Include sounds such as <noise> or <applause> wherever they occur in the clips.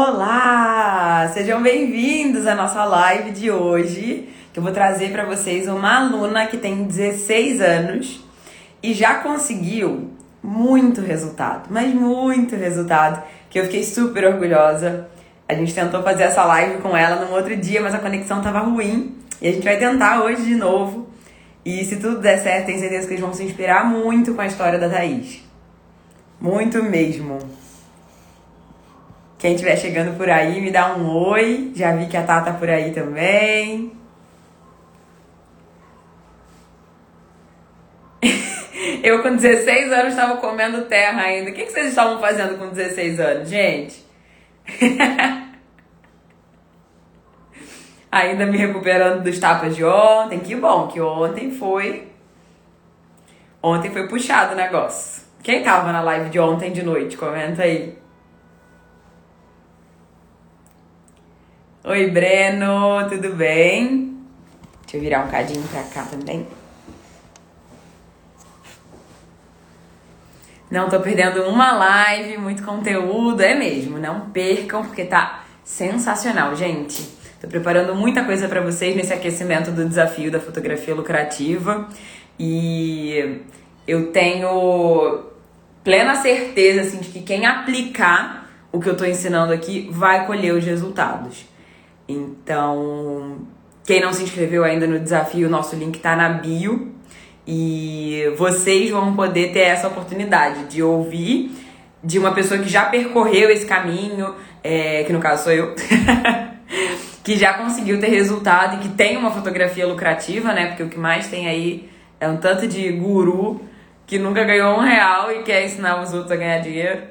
Olá! Sejam bem-vindos à nossa live de hoje, que eu vou trazer para vocês uma aluna que tem 16 anos e já conseguiu muito resultado, mas muito resultado, que eu fiquei super orgulhosa. A gente tentou fazer essa live com ela num outro dia, mas a conexão tava ruim e a gente vai tentar hoje de novo. E se tudo der certo, tenho certeza que eles vão se inspirar muito com a história da Thaís. Muito mesmo. Quem estiver chegando por aí, me dá um oi. Já vi que a Tata tá por aí também. <laughs> Eu com 16 anos estava comendo terra ainda. O que, vocês estavam fazendo com 16 anos, gente? <laughs> ainda me recuperando dos tapas de ontem. Que bom que ontem foi. Ontem foi puxado o negócio. Quem tava na live de ontem de noite? Comenta aí. Oi, Breno, tudo bem? Deixa eu virar um cadinho pra cá também. Não tô perdendo uma live, muito conteúdo, é mesmo. Não percam, porque tá sensacional, gente. Tô preparando muita coisa para vocês nesse aquecimento do desafio da fotografia lucrativa e eu tenho plena certeza assim de que quem aplicar o que eu tô ensinando aqui vai colher os resultados. Então, quem não se inscreveu ainda no desafio, nosso link tá na bio. E vocês vão poder ter essa oportunidade de ouvir de uma pessoa que já percorreu esse caminho, é, que no caso sou eu, <laughs> que já conseguiu ter resultado e que tem uma fotografia lucrativa, né? Porque o que mais tem aí é um tanto de guru que nunca ganhou um real e quer ensinar os outros a ganhar dinheiro.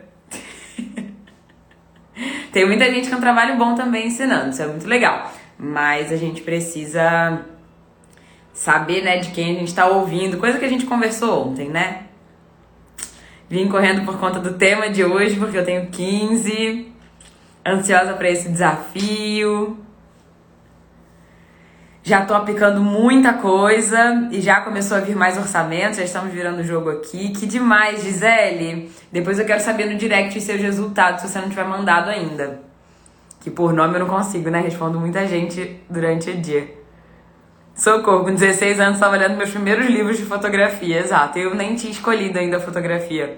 Tem muita gente com trabalho bom também ensinando, isso é muito legal. Mas a gente precisa saber, né, de quem a gente está ouvindo, coisa que a gente conversou ontem, né? Vim correndo por conta do tema de hoje, porque eu tenho 15, ansiosa para esse desafio. Já tô aplicando muita coisa e já começou a vir mais orçamentos, já estamos virando o jogo aqui. Que demais, Gisele! Depois eu quero saber no direct os seus resultados, se você não tiver mandado ainda. Que por nome eu não consigo, né? Respondo muita gente durante o dia. Socorro, com 16 anos estava lendo meus primeiros livros de fotografia, exato. Eu nem tinha escolhido ainda a fotografia.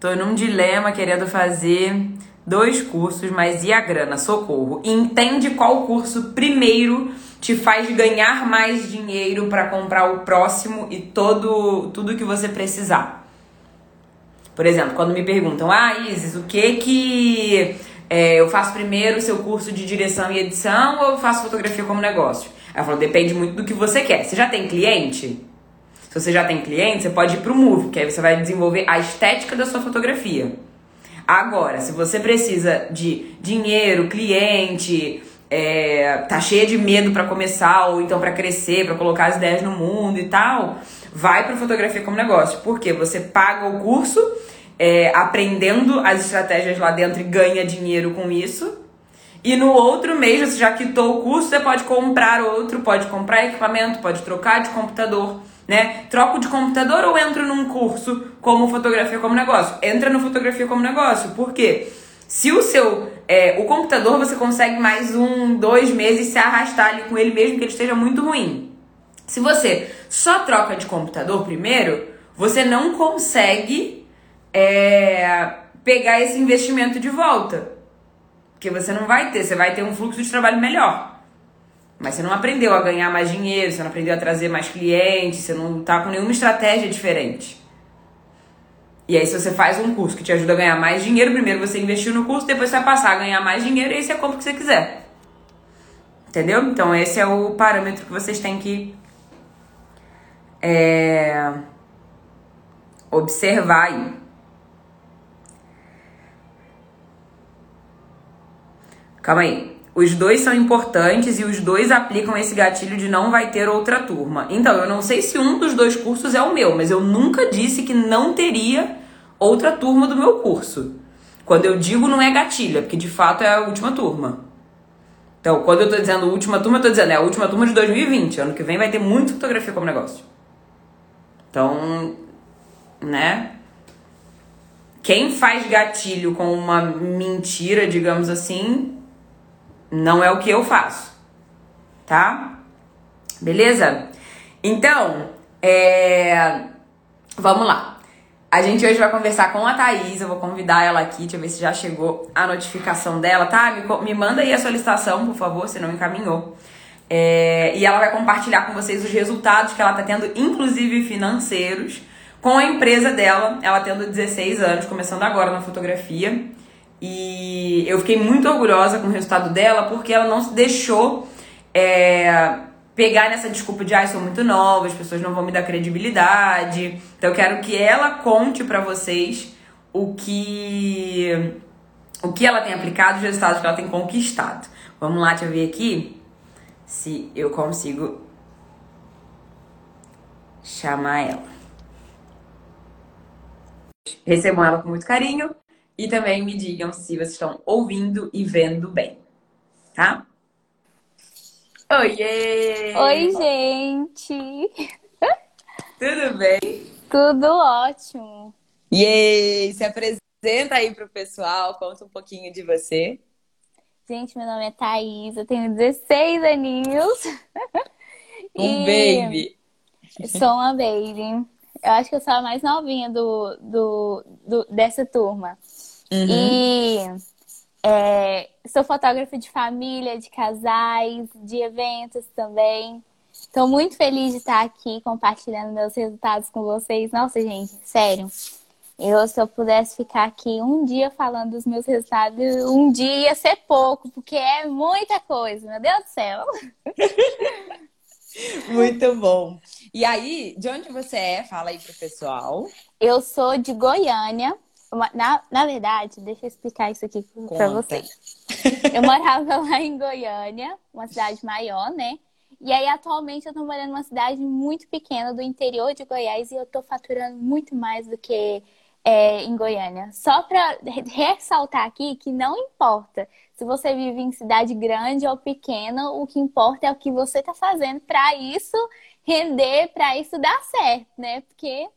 Tô num dilema querendo fazer dois cursos, mas e a grana? Socorro. Entende qual curso primeiro te faz ganhar mais dinheiro para comprar o próximo e todo tudo que você precisar. Por exemplo, quando me perguntam, ah, Isis, o que que é, eu faço primeiro o seu curso de direção e edição ou eu faço fotografia como negócio? Aí eu falo, depende muito do que você quer. Você já tem cliente? Se você já tem cliente, você pode ir pro Move, que aí você vai desenvolver a estética da sua fotografia. Agora, se você precisa de dinheiro, cliente, é, tá cheia de medo para começar ou então para crescer, para colocar as ideias no mundo e tal, vai para fotografia como negócio. Porque você paga o curso, é, aprendendo as estratégias lá dentro e ganha dinheiro com isso. E no outro mês, você já quitou o curso, você pode comprar outro, pode comprar equipamento, pode trocar de computador né? Troco de computador ou entro num curso como fotografia como negócio? Entra no fotografia como negócio. Por quê? Se o seu. É, o computador você consegue mais um, dois meses se arrastar ali com ele mesmo que ele esteja muito ruim. Se você só troca de computador primeiro, você não consegue é, pegar esse investimento de volta. Porque você não vai ter, você vai ter um fluxo de trabalho melhor. Mas você não aprendeu a ganhar mais dinheiro, você não aprendeu a trazer mais clientes, você não tá com nenhuma estratégia diferente. E aí, se você faz um curso que te ajuda a ganhar mais dinheiro, primeiro você investiu no curso, depois você vai passar a ganhar mais dinheiro e aí você compra o que você quiser. Entendeu? Então, esse é o parâmetro que vocês têm que é, observar aí. Calma aí os dois são importantes e os dois aplicam esse gatilho de não vai ter outra turma. Então, eu não sei se um dos dois cursos é o meu, mas eu nunca disse que não teria outra turma do meu curso. Quando eu digo não é gatilho, é porque de fato é a última turma. Então, quando eu tô dizendo última turma, eu tô dizendo é a última turma de 2020. Ano que vem vai ter muita fotografia como negócio. Então, né? quem faz gatilho com uma mentira, digamos assim, não é o que eu faço. Tá? Beleza? Então, é... vamos lá. A gente hoje vai conversar com a Thaís, eu vou convidar ela aqui, deixa eu ver se já chegou a notificação dela, tá? Me, me manda aí a solicitação, por favor, se não encaminhou. É, e ela vai compartilhar com vocês os resultados que ela tá tendo, inclusive financeiros, com a empresa dela. Ela tendo 16 anos, começando agora na fotografia. E eu fiquei muito orgulhosa com o resultado dela, porque ela não se deixou é, pegar nessa desculpa de, ai, ah, sou muito nova, as pessoas não vão me dar credibilidade. Então eu quero que ela conte para vocês o que o que ela tem aplicado, os resultados que ela tem conquistado. Vamos lá, deixa eu ver aqui se eu consigo chamar ela. Recebam ela com muito carinho e também me digam se vocês estão ouvindo e vendo bem, tá? Oiê! Oi, gente! Tudo bem? Tudo ótimo! Yay! Se apresenta aí pro pessoal, conta um pouquinho de você. Gente, meu nome é Thaís, eu tenho 16 aninhos. Um baby! Sou uma baby. Eu acho que eu sou a mais novinha do, do, do dessa turma. Uhum. E é, sou fotógrafa de família, de casais, de eventos também. Estou muito feliz de estar aqui compartilhando meus resultados com vocês. Nossa, gente, sério. Eu, se eu pudesse ficar aqui um dia falando dos meus resultados, um dia ia ser pouco, porque é muita coisa, meu Deus do céu. <laughs> Muito bom. E aí, de onde você é? Fala aí pro pessoal. Eu sou de Goiânia, na, na verdade, deixa eu explicar isso aqui para vocês. Eu morava lá em Goiânia, uma cidade maior, né? E aí, atualmente, eu tô morando numa cidade muito pequena do interior de Goiás e eu tô faturando muito mais do que é, em Goiânia. Só para ressaltar aqui que não importa se você vive em cidade grande ou pequena, o que importa é o que você tá fazendo para isso render, para isso dar certo, né? Porque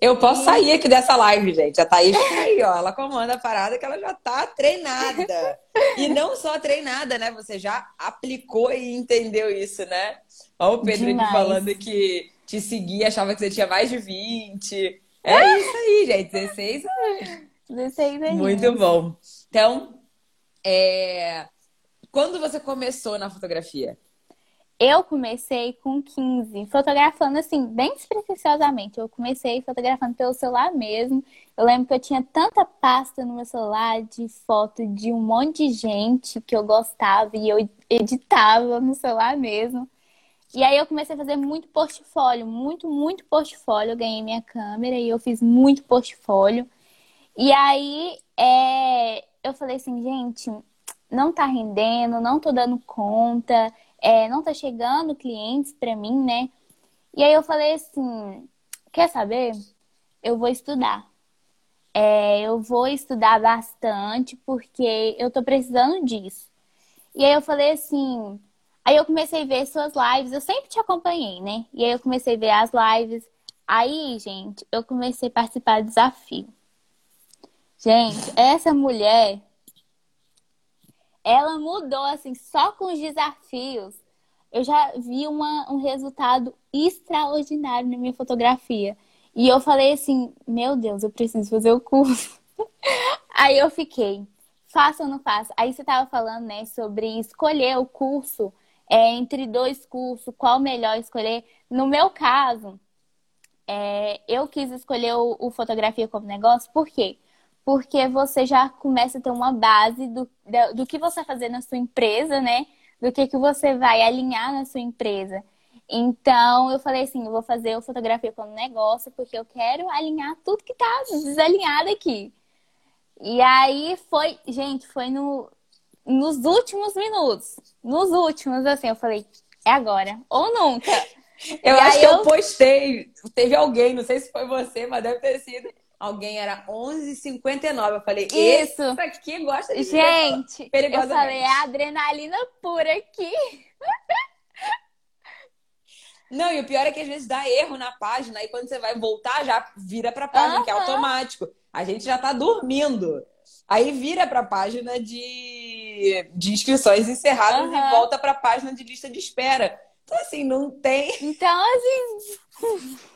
eu posso sair aqui dessa live, gente. A Thaís tá aí, ó. Ela comanda a parada que ela já tá treinada. E não só treinada, né? Você já aplicou e entendeu isso, né? Ó, o Pedro aqui falando que te seguia, achava que você tinha mais de 20. É isso aí, gente. 16 anos. 16 anos. Muito bom. Então, é... quando você começou na fotografia? Eu comecei com 15, fotografando assim, bem despretensiosamente. Eu comecei fotografando pelo celular mesmo. Eu lembro que eu tinha tanta pasta no meu celular de foto de um monte de gente que eu gostava e eu editava no celular mesmo. E aí eu comecei a fazer muito portfólio, muito, muito portfólio. Eu ganhei minha câmera e eu fiz muito portfólio. E aí é, eu falei assim, gente, não tá rendendo, não tô dando conta é, não tá chegando clientes para mim, né? E aí eu falei assim, quer saber? Eu vou estudar. É, eu vou estudar bastante porque eu tô precisando disso. E aí eu falei assim, aí eu comecei a ver suas lives, eu sempre te acompanhei, né? E aí eu comecei a ver as lives. Aí, gente, eu comecei a participar do desafio. Gente, essa mulher ela mudou, assim, só com os desafios. Eu já vi uma, um resultado extraordinário na minha fotografia. E eu falei assim: Meu Deus, eu preciso fazer o curso. <laughs> Aí eu fiquei: Faço ou não faço? Aí você estava falando, né, sobre escolher o curso é, entre dois cursos, qual melhor escolher. No meu caso, é, eu quis escolher o, o fotografia como negócio, por quê? Porque você já começa a ter uma base do, do que você vai fazer na sua empresa, né? Do que, que você vai alinhar na sua empresa. Então, eu falei assim, eu vou fazer o fotografia como negócio, porque eu quero alinhar tudo que tá desalinhado aqui. E aí foi, gente, foi no, nos últimos minutos. Nos últimos, assim, eu falei, é agora ou nunca. <laughs> Eu e acho que eu... eu postei, teve alguém, não sei se foi você, mas deve ter sido Alguém era 11,59. Eu falei, isso aqui gosta de Gente, eu falei, é adrenalina pura aqui. <laughs> Não, e o pior é que às vezes dá erro na página, e quando você vai voltar, já vira pra página, que é automático. A gente já tá dormindo. Aí vira pra página de, de inscrições encerradas e volta pra página de lista de espera. Então, assim, não tem. Então, assim. <laughs>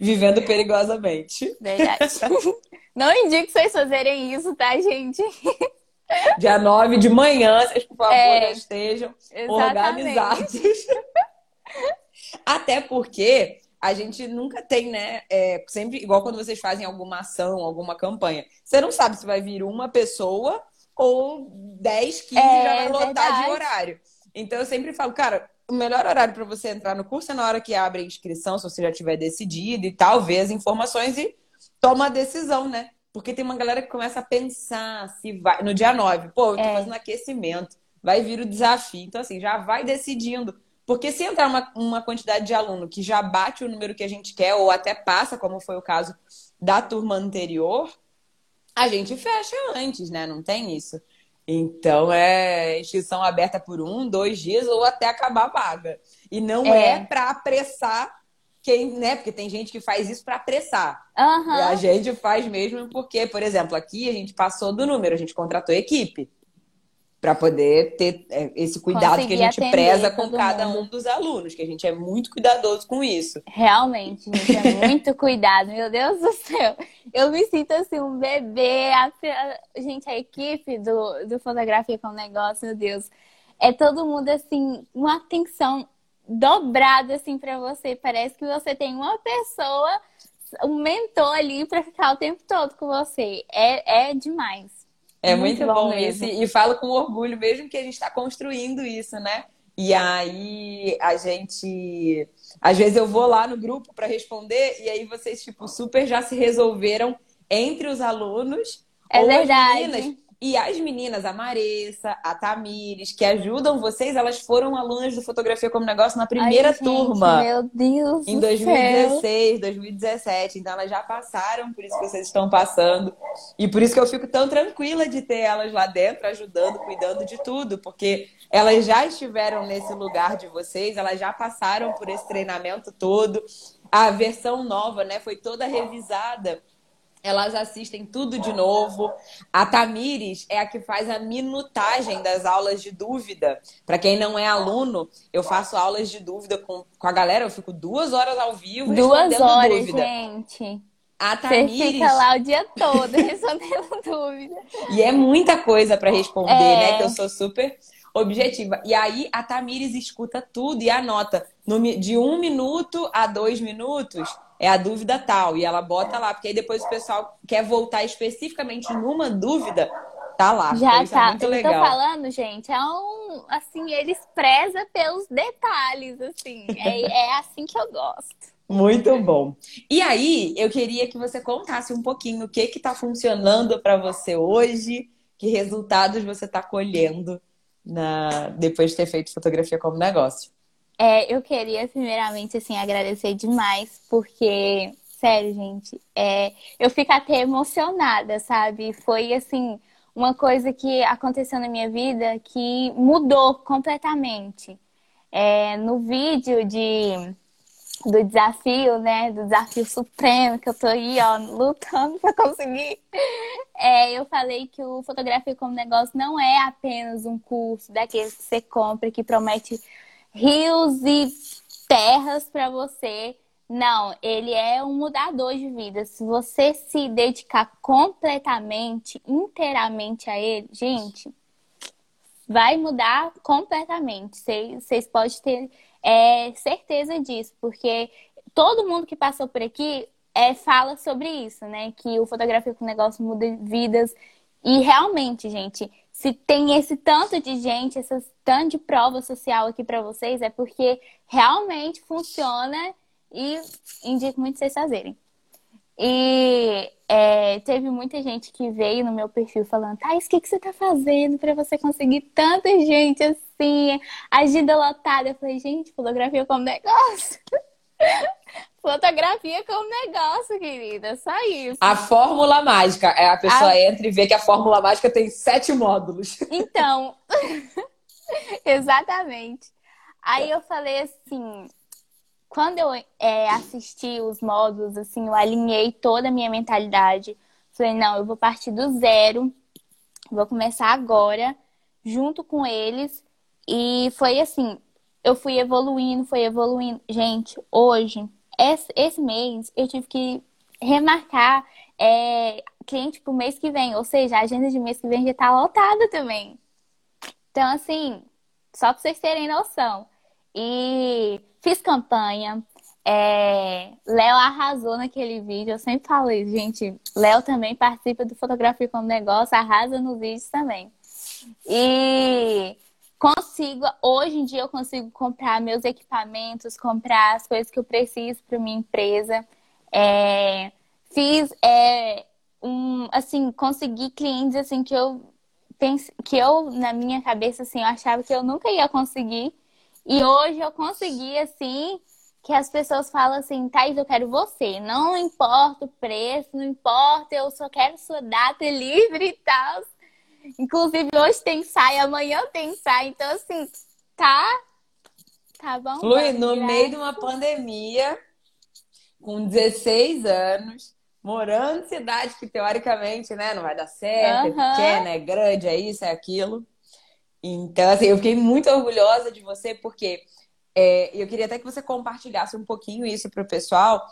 Vivendo perigosamente. Verdade. <laughs> Não indico vocês fazerem isso, tá, gente? <laughs> Dia 9 de manhã, vocês, por favor, é, estejam exatamente. organizados. <laughs> Até porque a gente nunca tem, né? É, sempre, igual quando vocês fazem alguma ação, alguma campanha. Você não sabe se vai vir uma pessoa ou 10, 15 é, já vai lotar verdade. de horário. Então eu sempre falo, cara, o melhor horário para você entrar no curso é na hora que abre a inscrição, se você já tiver decidido e tal, ver as informações e toma a decisão, né? Porque tem uma galera que começa a pensar se vai. No dia 9, pô, eu tô é. fazendo aquecimento, vai vir o desafio. Então, assim, já vai decidindo. Porque se entrar uma, uma quantidade de aluno que já bate o número que a gente quer, ou até passa, como foi o caso da turma anterior, a gente fecha antes, né? Não tem isso. Então é inscrição aberta por um, dois dias ou até acabar a vaga. E não é, é para apressar quem, né? Porque tem gente que faz isso para apressar. Uhum. E a gente faz mesmo porque, por exemplo, aqui a gente passou do número, a gente contratou equipe para poder ter é, esse cuidado Conseguir que a gente preza com cada mundo. um dos alunos, que a gente é muito cuidadoso com isso. Realmente, gente, é <laughs> muito cuidado, meu Deus do céu. Eu me sinto assim, um bebê. A, gente, a equipe do, do Fotografia com Negócio, meu Deus, é todo mundo assim, uma atenção dobrada assim para você. Parece que você tem uma pessoa, um mentor ali para ficar o tempo todo com você. É, é demais. É muito, muito bom, bom isso. E falo com orgulho mesmo que a gente está construindo isso, né? E aí a gente. Às vezes eu vou lá no grupo para responder, e aí vocês, tipo, super já se resolveram entre os alunos. É verdade. Meninas, e as meninas, a Maressa, a Tamires, que ajudam vocês, elas foram alunas do Fotografia como Negócio na primeira Ai, gente, turma. Meu Deus! Em 2016, 2017. Então elas já passaram por isso que vocês estão passando. E por isso que eu fico tão tranquila de ter elas lá dentro, ajudando, cuidando de tudo. Porque elas já estiveram nesse lugar de vocês, elas já passaram por esse treinamento todo. A versão nova, né, foi toda revisada elas assistem tudo de novo. A Tamires é a que faz a minutagem das aulas de dúvida. Para quem não é aluno, eu faço aulas de dúvida com, com a galera. Eu fico duas horas ao vivo duas horas, dúvida. gente. A Tamires... Você fica lá o dia todo <laughs> respondendo dúvida. E é muita coisa para responder, é... né? Que eu sou super objetiva. E aí a Tamires escuta tudo e anota no, de um minuto a dois minutos é a dúvida tal. E ela bota lá, porque aí depois o pessoal quer voltar especificamente numa dúvida, tá lá. Já é tá. É muito legal. Eu tô falando, gente, é um. Assim, eles prezam pelos detalhes, assim. É, é assim que eu gosto. Muito bom. E aí, eu queria que você contasse um pouquinho o que que tá funcionando para você hoje, que resultados você está colhendo na depois de ter feito fotografia como negócio. É, eu queria, primeiramente, assim, agradecer demais, porque, sério, gente, é, eu fico até emocionada, sabe? Foi, assim, uma coisa que aconteceu na minha vida que mudou completamente. É, no vídeo de, do desafio, né? Do desafio supremo, que eu tô aí, ó, lutando pra conseguir. É, eu falei que o Fotografia como Negócio não é apenas um curso daqueles que você compra que promete rios e terras para você. Não, ele é um mudador de vida. Se você se dedicar completamente, inteiramente a ele, gente, vai mudar completamente. Vocês podem ter é, certeza disso, porque todo mundo que passou por aqui é, fala sobre isso, né? Que o fotografia com negócio muda vidas. E realmente, gente, se tem esse tanto de gente, esse tanto de prova social aqui para vocês, é porque realmente funciona e indico muito vocês fazerem. E é, teve muita gente que veio no meu perfil falando, Thais, o que, que você tá fazendo para você conseguir tanta gente assim, agenda lotada? Eu falei, gente, fotografia como negócio. <laughs> Fotografia como negócio, querida. Só isso. A fórmula mágica. É a pessoa a... entra e vê que a fórmula mágica tem sete módulos. <laughs> Então, <laughs> exatamente. Aí eu falei assim: quando eu é, assisti os módulos, assim, eu alinhei toda a minha mentalidade. Falei, não, eu vou partir do zero, vou começar agora, junto com eles. E foi assim, eu fui evoluindo, foi evoluindo. Gente, hoje, esse, esse mês, eu tive que remarcar é, cliente pro mês que vem. Ou seja, a agenda de mês que vem já tá lotada também. Então, assim, só pra vocês terem noção. E fiz campanha. É... Léo arrasou naquele vídeo. Eu sempre falo isso, gente. Léo também participa do Fotografia como Negócio, arrasa nos vídeos também. E consigo, hoje em dia eu consigo comprar meus equipamentos, comprar as coisas que eu preciso para minha empresa. É, fiz é, um, assim, consegui clientes assim que eu que eu na minha cabeça assim, eu achava que eu nunca ia conseguir. E hoje eu consegui assim, que as pessoas falam assim, Thais, eu quero você. Não importa o preço, não importa, eu só quero sua data livre e tal. Inclusive, hoje tem saia, amanhã tem saia. Então, assim, tá. Tá bom? Flui, no meio de uma pandemia, com 16 anos, morando em cidade que teoricamente, né, não vai dar certo, uhum. é pequena, é grande, é isso, é aquilo. Então, assim, eu fiquei muito orgulhosa de você, porque é, eu queria até que você compartilhasse um pouquinho isso para o pessoal.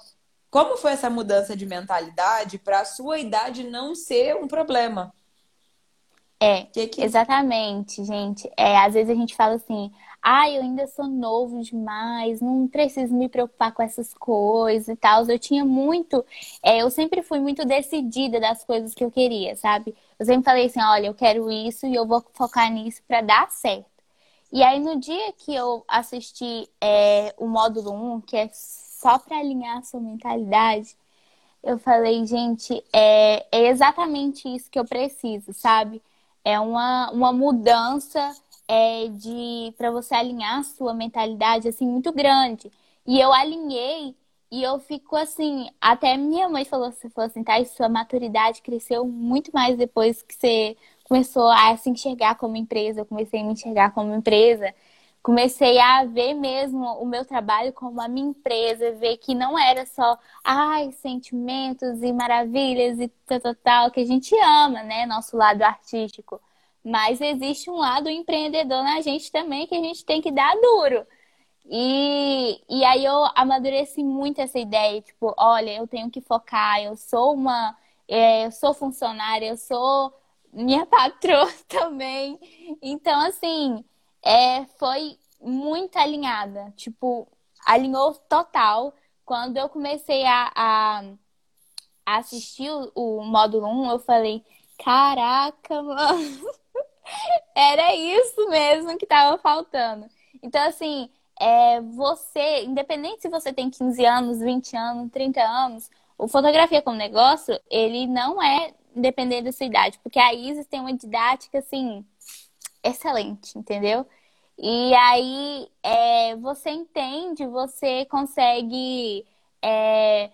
Como foi essa mudança de mentalidade para a sua idade não ser um problema? É, que que... exatamente, gente. É, às vezes a gente fala assim, ah, eu ainda sou novo demais, não preciso me preocupar com essas coisas e tal. Eu tinha muito, é, eu sempre fui muito decidida das coisas que eu queria, sabe? Eu sempre falei assim, olha, eu quero isso e eu vou focar nisso para dar certo. E aí no dia que eu assisti é, o módulo 1, que é só para alinhar a sua mentalidade, eu falei, gente, é, é exatamente isso que eu preciso, sabe? É uma, uma mudança é, de para você alinhar a sua mentalidade assim muito grande. E eu alinhei e eu fico assim, até minha mãe falou, você falou assim, tá, sua maturidade cresceu muito mais depois que você começou a se enxergar como empresa, eu comecei a me enxergar como empresa. Comecei a ver mesmo o meu trabalho como a minha empresa, ver que não era só, ai, sentimentos e maravilhas e tal, tal, tal, que a gente ama, né, nosso lado artístico. Mas existe um lado empreendedor na gente também que a gente tem que dar duro. E, e aí eu amadureci muito essa ideia, tipo, olha, eu tenho que focar, eu sou uma, é, eu sou funcionária, eu sou minha patroa <laughs> também. Então, assim, é, foi muito alinhada, tipo, alinhou total. Quando eu comecei a, a, assistir o, o módulo 1, eu falei, caraca, mano. <laughs> Era isso mesmo que estava faltando. Então, assim, é, você, independente se você tem 15 anos, 20 anos, 30 anos, o fotografia como negócio, ele não é independente da sua idade, porque a Isis tem uma didática, assim, excelente, entendeu? E aí é, você entende, você consegue é,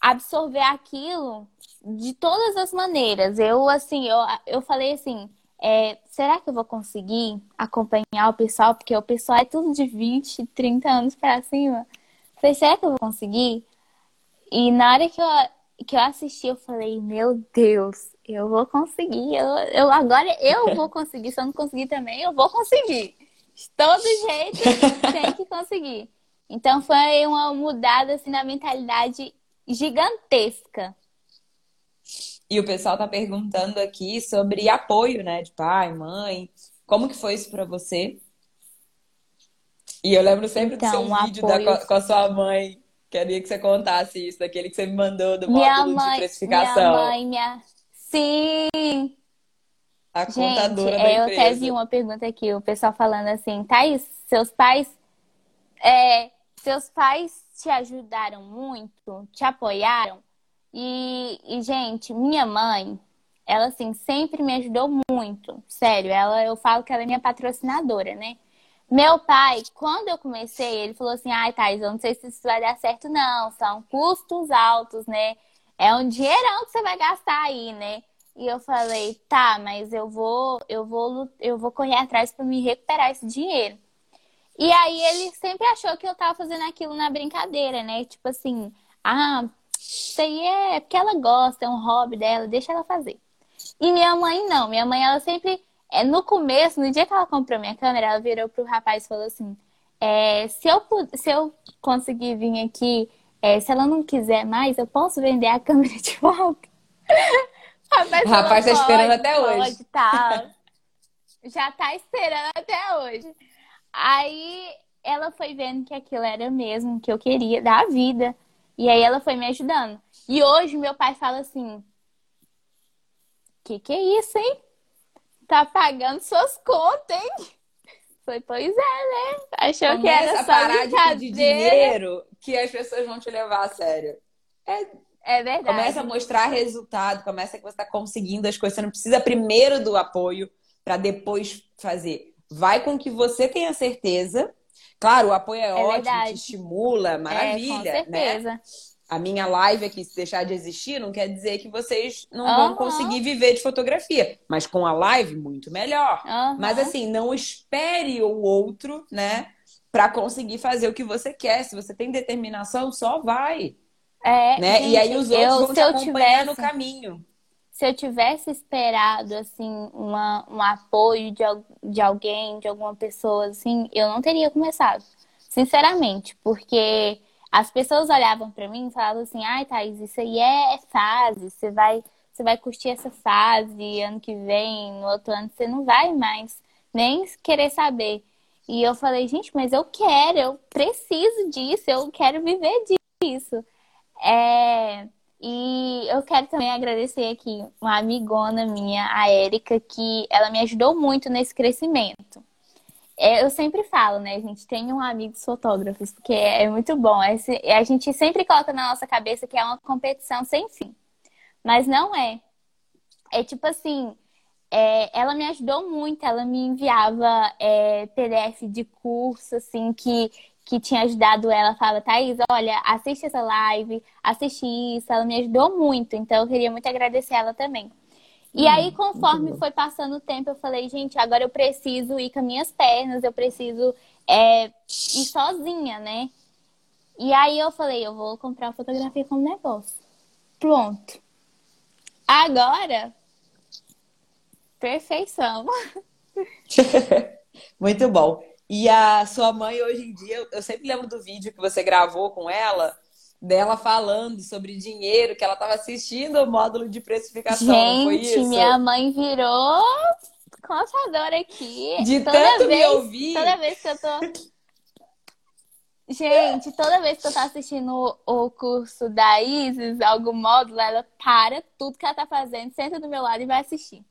absorver aquilo de todas as maneiras. Eu, assim, eu, eu falei assim, é, será que eu vou conseguir acompanhar o pessoal? Porque o pessoal é tudo de 20, 30 anos para cima. Falei, será que eu vou conseguir? E na hora que eu, que eu assisti, eu falei, meu Deus, eu vou conseguir. Eu, eu agora eu vou conseguir. Se eu não conseguir também, eu vou conseguir. De todo <laughs> jeito, tem que conseguir. Então foi uma mudada assim na mentalidade gigantesca. E o pessoal tá perguntando aqui sobre apoio, né? De pai, mãe. Como que foi isso para você? E eu lembro sempre então, do seu um vídeo apoio... da, com a sua mãe. Queria que você contasse isso, daquele que você me mandou do minha módulo mãe, de precificação. Minha mãe, minha... Sim! A Gente, contadora da eu até vi uma pergunta aqui, o pessoal falando assim, Thaís, seus pais... É, seus pais te ajudaram muito? Te apoiaram? E, e, gente, minha mãe, ela assim, sempre me ajudou muito. Sério, ela, eu falo que ela é minha patrocinadora, né? Meu pai, quando eu comecei, ele falou assim: ai, Thais, eu não sei se isso vai dar certo, não. São custos altos, né? É um dinheirão que você vai gastar aí, né? E eu falei, tá, mas eu vou, eu vou, eu vou correr atrás para me recuperar esse dinheiro. E aí ele sempre achou que eu tava fazendo aquilo na brincadeira, né? Tipo assim, ah, isso aí é porque ela gosta, é um hobby dela, deixa ela fazer. E minha mãe não, minha mãe ela sempre, é, no começo, no dia que ela comprou minha câmera, ela virou pro rapaz e falou assim, é, se, eu, se eu conseguir vir aqui, é, se ela não quiser mais, eu posso vender a câmera de volta? <laughs> rapaz, o rapaz tá esperando até pode, hoje. Tá. Já tá esperando até hoje. Aí ela foi vendo que aquilo era mesmo que eu queria da vida. E aí ela foi me ajudando. E hoje meu pai fala assim: Que que é isso, hein? Tá pagando suas contas, hein? Foi, pois é, né? Achou Começa que era a só parar de pedir dinheiro que as pessoas vão te levar a sério. É, É verdade. começa a mostrar resultado, começa que você está conseguindo as coisas. Você não precisa primeiro do apoio para depois fazer. Vai com que você tenha certeza. Claro, o apoio é, ótimo, verdade. te estimula, maravilha, É, com né? certeza. A minha live aqui, se deixar de existir, não quer dizer que vocês não Aham. vão conseguir viver de fotografia. Mas com a live, muito melhor. Aham. Mas assim, não espere o outro, né? Pra conseguir fazer o que você quer. Se você tem determinação, só vai. É, né? gente, e aí os outros eu, vão se te eu acompanhar no caminho. se eu tivesse esperado assim uma, um apoio de, de alguém, de alguma pessoa assim, eu não teria começado. Sinceramente, porque as pessoas olhavam pra mim e falavam assim: "Ai, Thaís, isso aí é, é fase, você vai você vai curtir essa fase, ano que vem, no outro ano você não vai mais nem querer saber". E eu falei: "Gente, mas eu quero, eu preciso disso, eu quero viver disso". É, e eu quero também agradecer aqui uma amigona minha, a Érica, que ela me ajudou muito nesse crescimento. É, eu sempre falo, né, gente, tenham amigos fotógrafos, porque é muito bom. Esse- a gente sempre coloca na nossa cabeça que é uma competição sem fim, mas não é. É tipo assim, é, ela me ajudou muito, ela me enviava é, PDF de curso, assim, que, que tinha ajudado ela. Falava, Thaís, olha, assiste essa live, assiste isso. Ela me ajudou muito, então eu queria muito agradecer ela também. E aí, conforme foi passando o tempo, eu falei, gente, agora eu preciso ir com as minhas pernas, eu preciso é, ir sozinha, né? E aí eu falei, eu vou comprar uma fotografia como negócio. Pronto. Agora, perfeição. <laughs> <laughs> Muito bom. E a sua mãe, hoje em dia, eu- sempre lembro do vídeo que você gravou com ela, dela falando sobre dinheiro, que ela estava assistindo o módulo de precificação, não foi Gente, isso? minha mãe virou contadora aqui. De toda tanto me vez, ouvir. Toda vez que eu tô. Gente, toda vez que eu tô assistindo o, o curso da Isis, algum módulo, ela para tudo que ela tá fazendo, senta do meu lado e vai assistir.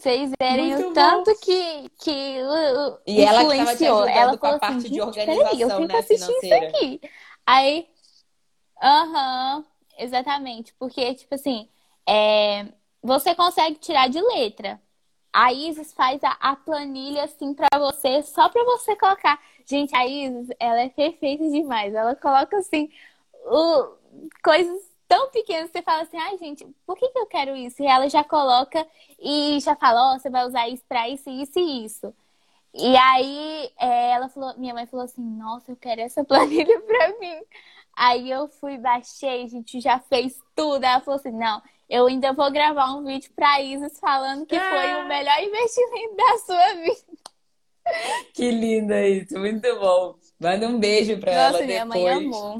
Vocês verem Muito o bom. tanto que, que o, o E ela que influenciou. ela com a falou parte assim, de "Gente, peraí, eu organização, tenho que né, assistir financeira." isso aqui. Aí, aham, exatamente. Porque, tipo assim, é, você consegue tirar de letra. A Isis faz a, a planilha assim pra você, só pra você colocar. Gente, a Isis, ela é perfeita demais. Ela coloca assim, o- coisas tão pequenas. Você fala assim, ai, gente, por que, que eu quero isso? E ela já coloca e já fala, ó, você vai usar isso pra isso, isso e isso. E aí é, ela falou, minha mãe falou assim, nossa, eu quero essa <laughs> planilha pra mim. Aí eu fui, baixei, a gente já fez tudo. Ela falou assim, não, eu ainda vou gravar um vídeo pra Isis falando que foi o melhor investimento da sua vida. Que linda isso, muito bom. Manda um beijo pra ela Nossa, minha depois. mãe amou.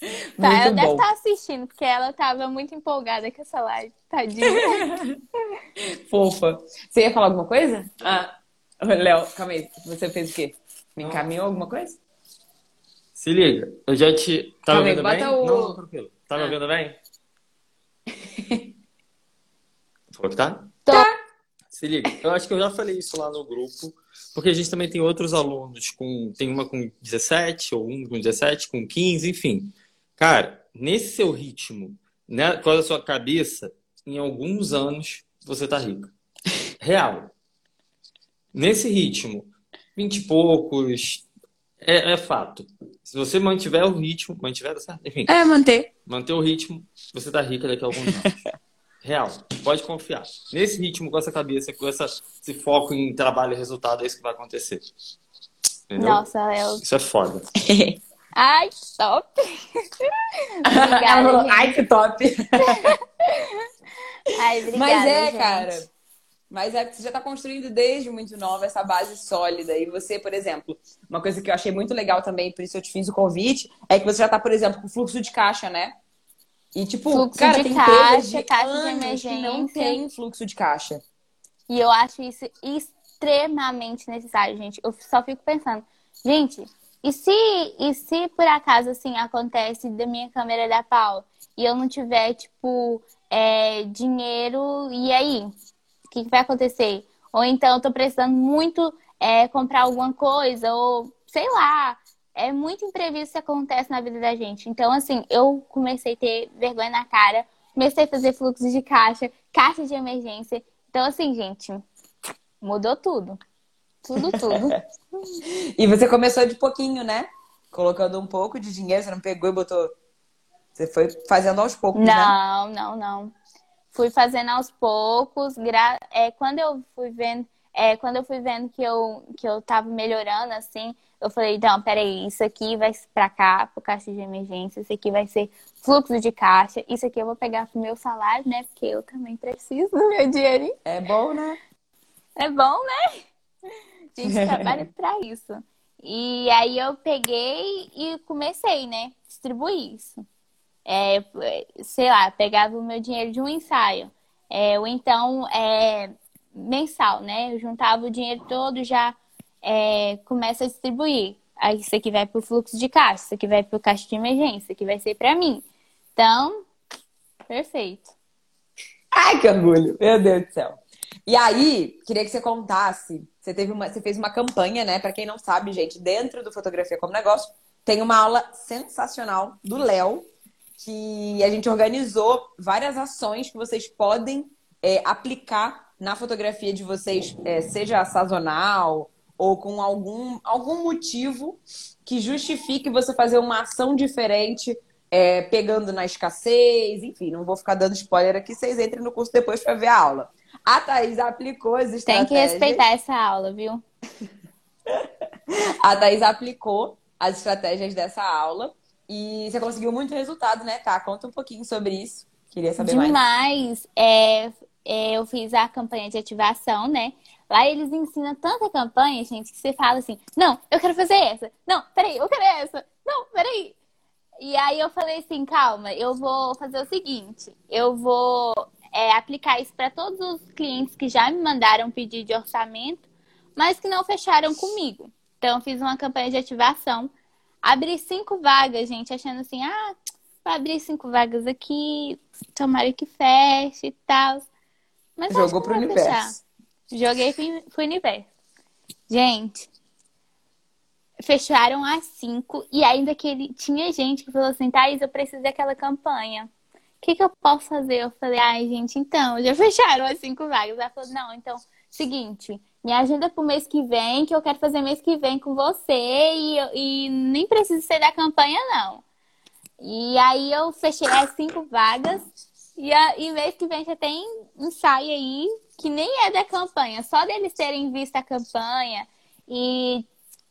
Muito Tá, ela deve bom. estar assistindo, porque ela tava muito empolgada com essa live, tadinha. <laughs> Fofa. Você ia falar alguma coisa? Ah, <laughs> Léo, calma aí. Você fez o quê? Me encaminhou alguma coisa? Se liga, eu já te. Tá Calma me aí, ouvindo bota bem? o- Não, tranquilo. <laughs> Tá me Ah. ouvindo bem? Falou que tá? Tô. Se liga, eu acho que eu já falei isso lá no grupo, porque a gente também tem outros alunos com. Tem uma com 17, ou um com 17, com 15, enfim. Cara, nesse seu ritmo, né, com a sua cabeça, em alguns anos você tá rico. <laughs> Real. Nesse ritmo, 20 e poucos, é, é fato. Se você mantiver o ritmo, mantiver, tá certo? Enfim, É, manter. manter o ritmo, você tá rica daqui a alguns anos. <laughs> Real. Pode confiar. Nesse ritmo, com essa cabeça, com essa, esse foco em trabalho e resultado, é isso que vai acontecer. Entendeu? Nossa, eu... Isso é foda. <laughs> Ai, top! obrigada, gente. Ai, que top! <laughs> <laughs> Ai, obrigada, Mas é, gente. cara. Mas é que você já tá construindo desde muito nova essa base sólida. E você, por exemplo, uma coisa que eu achei muito legal também, por isso eu te fiz o convite, é que você já tá, por exemplo, com fluxo de caixa, né? E, tipo, Fluxo cara, de tem caixa, de caixa de anos que não emergência. tem fluxo de caixa. E eu acho isso extremamente necessário, gente. Eu só fico pensando, gente, e se, e se por acaso assim acontece da minha câmera dar pau e eu não tiver, tipo, é, dinheiro, e aí? O que, que vai acontecer? Ou então eu tô precisando muito é, comprar alguma coisa, ou sei lá. É muito imprevisto que acontece na vida da gente. Então, assim, eu comecei a ter vergonha na cara, comecei a fazer fluxo de caixa, caixa de emergência. Então, assim, gente, mudou tudo. Tudo, tudo. <laughs> E você começou de pouquinho, né? Colocando um pouco de dinheiro, você não pegou e botou. Você foi fazendo aos poucos, né? Não, não, não. Fui fazendo aos poucos. Gra... É, quando eu fui vendo, é, quando eu fui vendo que eu, que eu tava melhorando, assim, eu falei, não, peraí, isso aqui vai pra cá, pro caixa de emergência, isso aqui vai ser fluxo de caixa, isso aqui eu vou pegar pro meu salário, né? Porque eu também preciso do meu dinheirinho. É bom, né? É bom, né? Gente <laughs> trabalha pra isso. E aí eu peguei e comecei, né? Distribuir isso. É, sei lá, pegava o meu dinheiro de um ensaio. É, ou então é, mensal, né? Eu juntava o dinheiro todo já é, começa a distribuir. Aí isso aqui vai pro fluxo de caixa, isso aqui vai pro caixa de emergência, isso aqui vai ser pra mim. Então, perfeito. Ai, que orgulho! Meu Deus do céu. E aí, queria que você contasse. Você teve uma, você fez uma campanha, né? Pra quem não sabe, gente, dentro do Fotografia como Negócio, tem uma aula sensacional do Léo, que a gente organizou várias ações que vocês podem é, aplicar na fotografia de vocês, é, seja sazonal ou com algum, algum motivo que justifique você fazer uma ação diferente, é, pegando na escassez, enfim, não vou ficar dando spoiler aqui, vocês entrem no curso depois para ver a aula. A Thaís aplicou as Tem estratégias. que respeitar essa aula, viu? <laughs> A Thaís aplicou as estratégias dessa aula e você conseguiu muito resultado, né, tá? Conta um pouquinho sobre isso. Queria saber mais. Demais. É, é, eu fiz a campanha de ativação, né? Lá eles ensinam tanta campanha, gente, que você fala assim: não, eu quero fazer essa. Não, peraí, eu quero essa. Não, peraí. E aí eu falei assim: calma, eu vou fazer o seguinte: eu vou é, aplicar isso para todos os clientes que já me mandaram pedir de orçamento, mas que não fecharam comigo. Então, eu fiz uma campanha de ativação. Abri cinco vagas, gente, achando assim: ah, vou abrir cinco vagas aqui, tomara que feche e tal. Mas Jogou pro vai fechar. universo. Joguei pro pro universo. Gente, fecharam às 5 e ainda que ele tinha gente que falou assim, Thaís, eu preciso daquela campanha. O que, que eu posso fazer? Eu falei, ai, gente, então, já <laughs> fecharam as cinco vagas. Ela falou, não, então, seguinte, me agenda pro mês que vem, que eu quero fazer mês que vem com você e, e nem precisa ser da campanha, não. E aí eu fechei as cinco vagas e, a, e mês que vem já tem ensaio aí que nem é da campanha, só deles terem visto a campanha e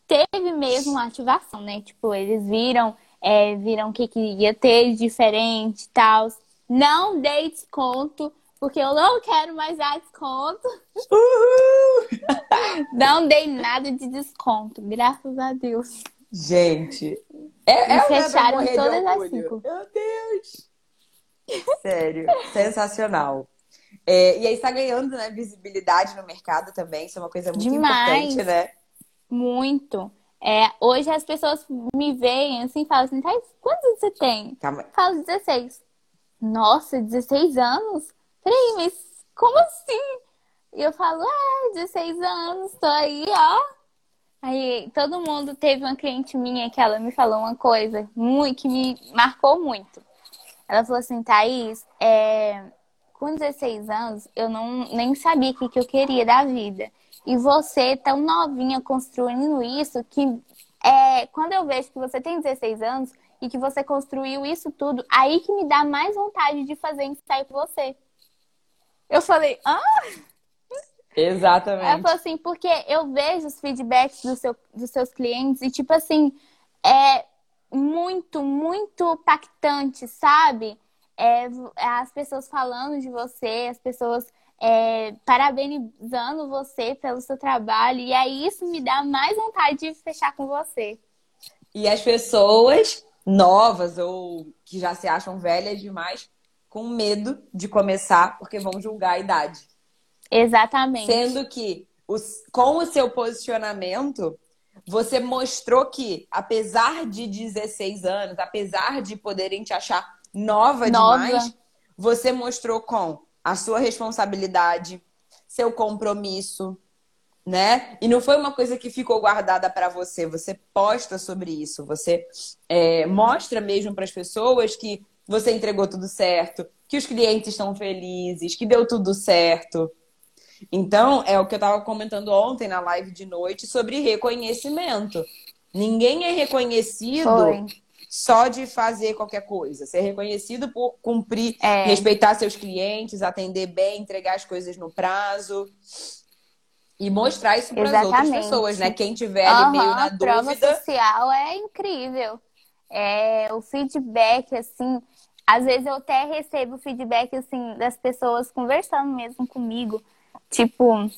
teve mesmo uma ativação, né? Tipo, eles viram, é, viram o que, que ia ter de diferente e tal. Não dei desconto, porque eu não quero mais dar desconto. Não dei nada de desconto, graças a Deus. Gente, é, é fecharam todas as cinco. Meu Deus! Sério, sensacional. É, e aí está ganhando né, visibilidade no mercado também, isso é uma coisa muito Demais. importante, né? Muito. É, hoje as pessoas me veem assim e falam assim, Thais, quantos anos você tem? Calma. Eu falo 16. Nossa, 16 anos? Peraí, mas como assim? E eu falo, é, 16 anos, tô aí, ó. Aí todo mundo teve uma cliente minha que ela me falou uma coisa muito, que me marcou muito. Ela falou assim, Thaís, é, com 16 anos eu não nem sabia o que, que eu queria da vida. E você, tão novinha, construindo isso, que é, quando eu vejo que você tem 16 anos e que você construiu isso tudo, aí que me dá mais vontade de fazer ensaio com você. Eu falei, ah? Exatamente. Ela falou assim, porque eu vejo os feedbacks do seu, dos seus clientes e, tipo assim, é muito, muito impactante, sabe? É, as pessoas falando de você, as pessoas é, parabenizando você pelo seu trabalho, e aí isso me dá mais vontade de fechar com você. E as pessoas novas ou que já se acham velhas demais, com medo de começar, porque vão julgar a idade. Exatamente. Sendo que os, com o seu posicionamento, você mostrou que, apesar de 16 anos, apesar de poderem te achar nova, nova. demais, você mostrou com a sua responsabilidade, seu compromisso, né? E não foi uma coisa que ficou guardada para você. Você posta sobre isso. Você é, mostra mesmo para as pessoas que você entregou tudo certo, que os clientes estão felizes, que deu tudo certo. Então, é o que eu estava comentando ontem na live de noite sobre reconhecimento. Ninguém é reconhecido Foi. Só de fazer qualquer coisa. Ser reconhecido por cumprir, é. respeitar seus clientes, atender bem, entregar as coisas no prazo. E mostrar isso para as outras pessoas, né? Quem tiver ali uhum, meio na dúvida. A prova social é incrível. É, o feedback, assim, às vezes eu até recebo feedback, assim, das pessoas conversando mesmo comigo. Tipo,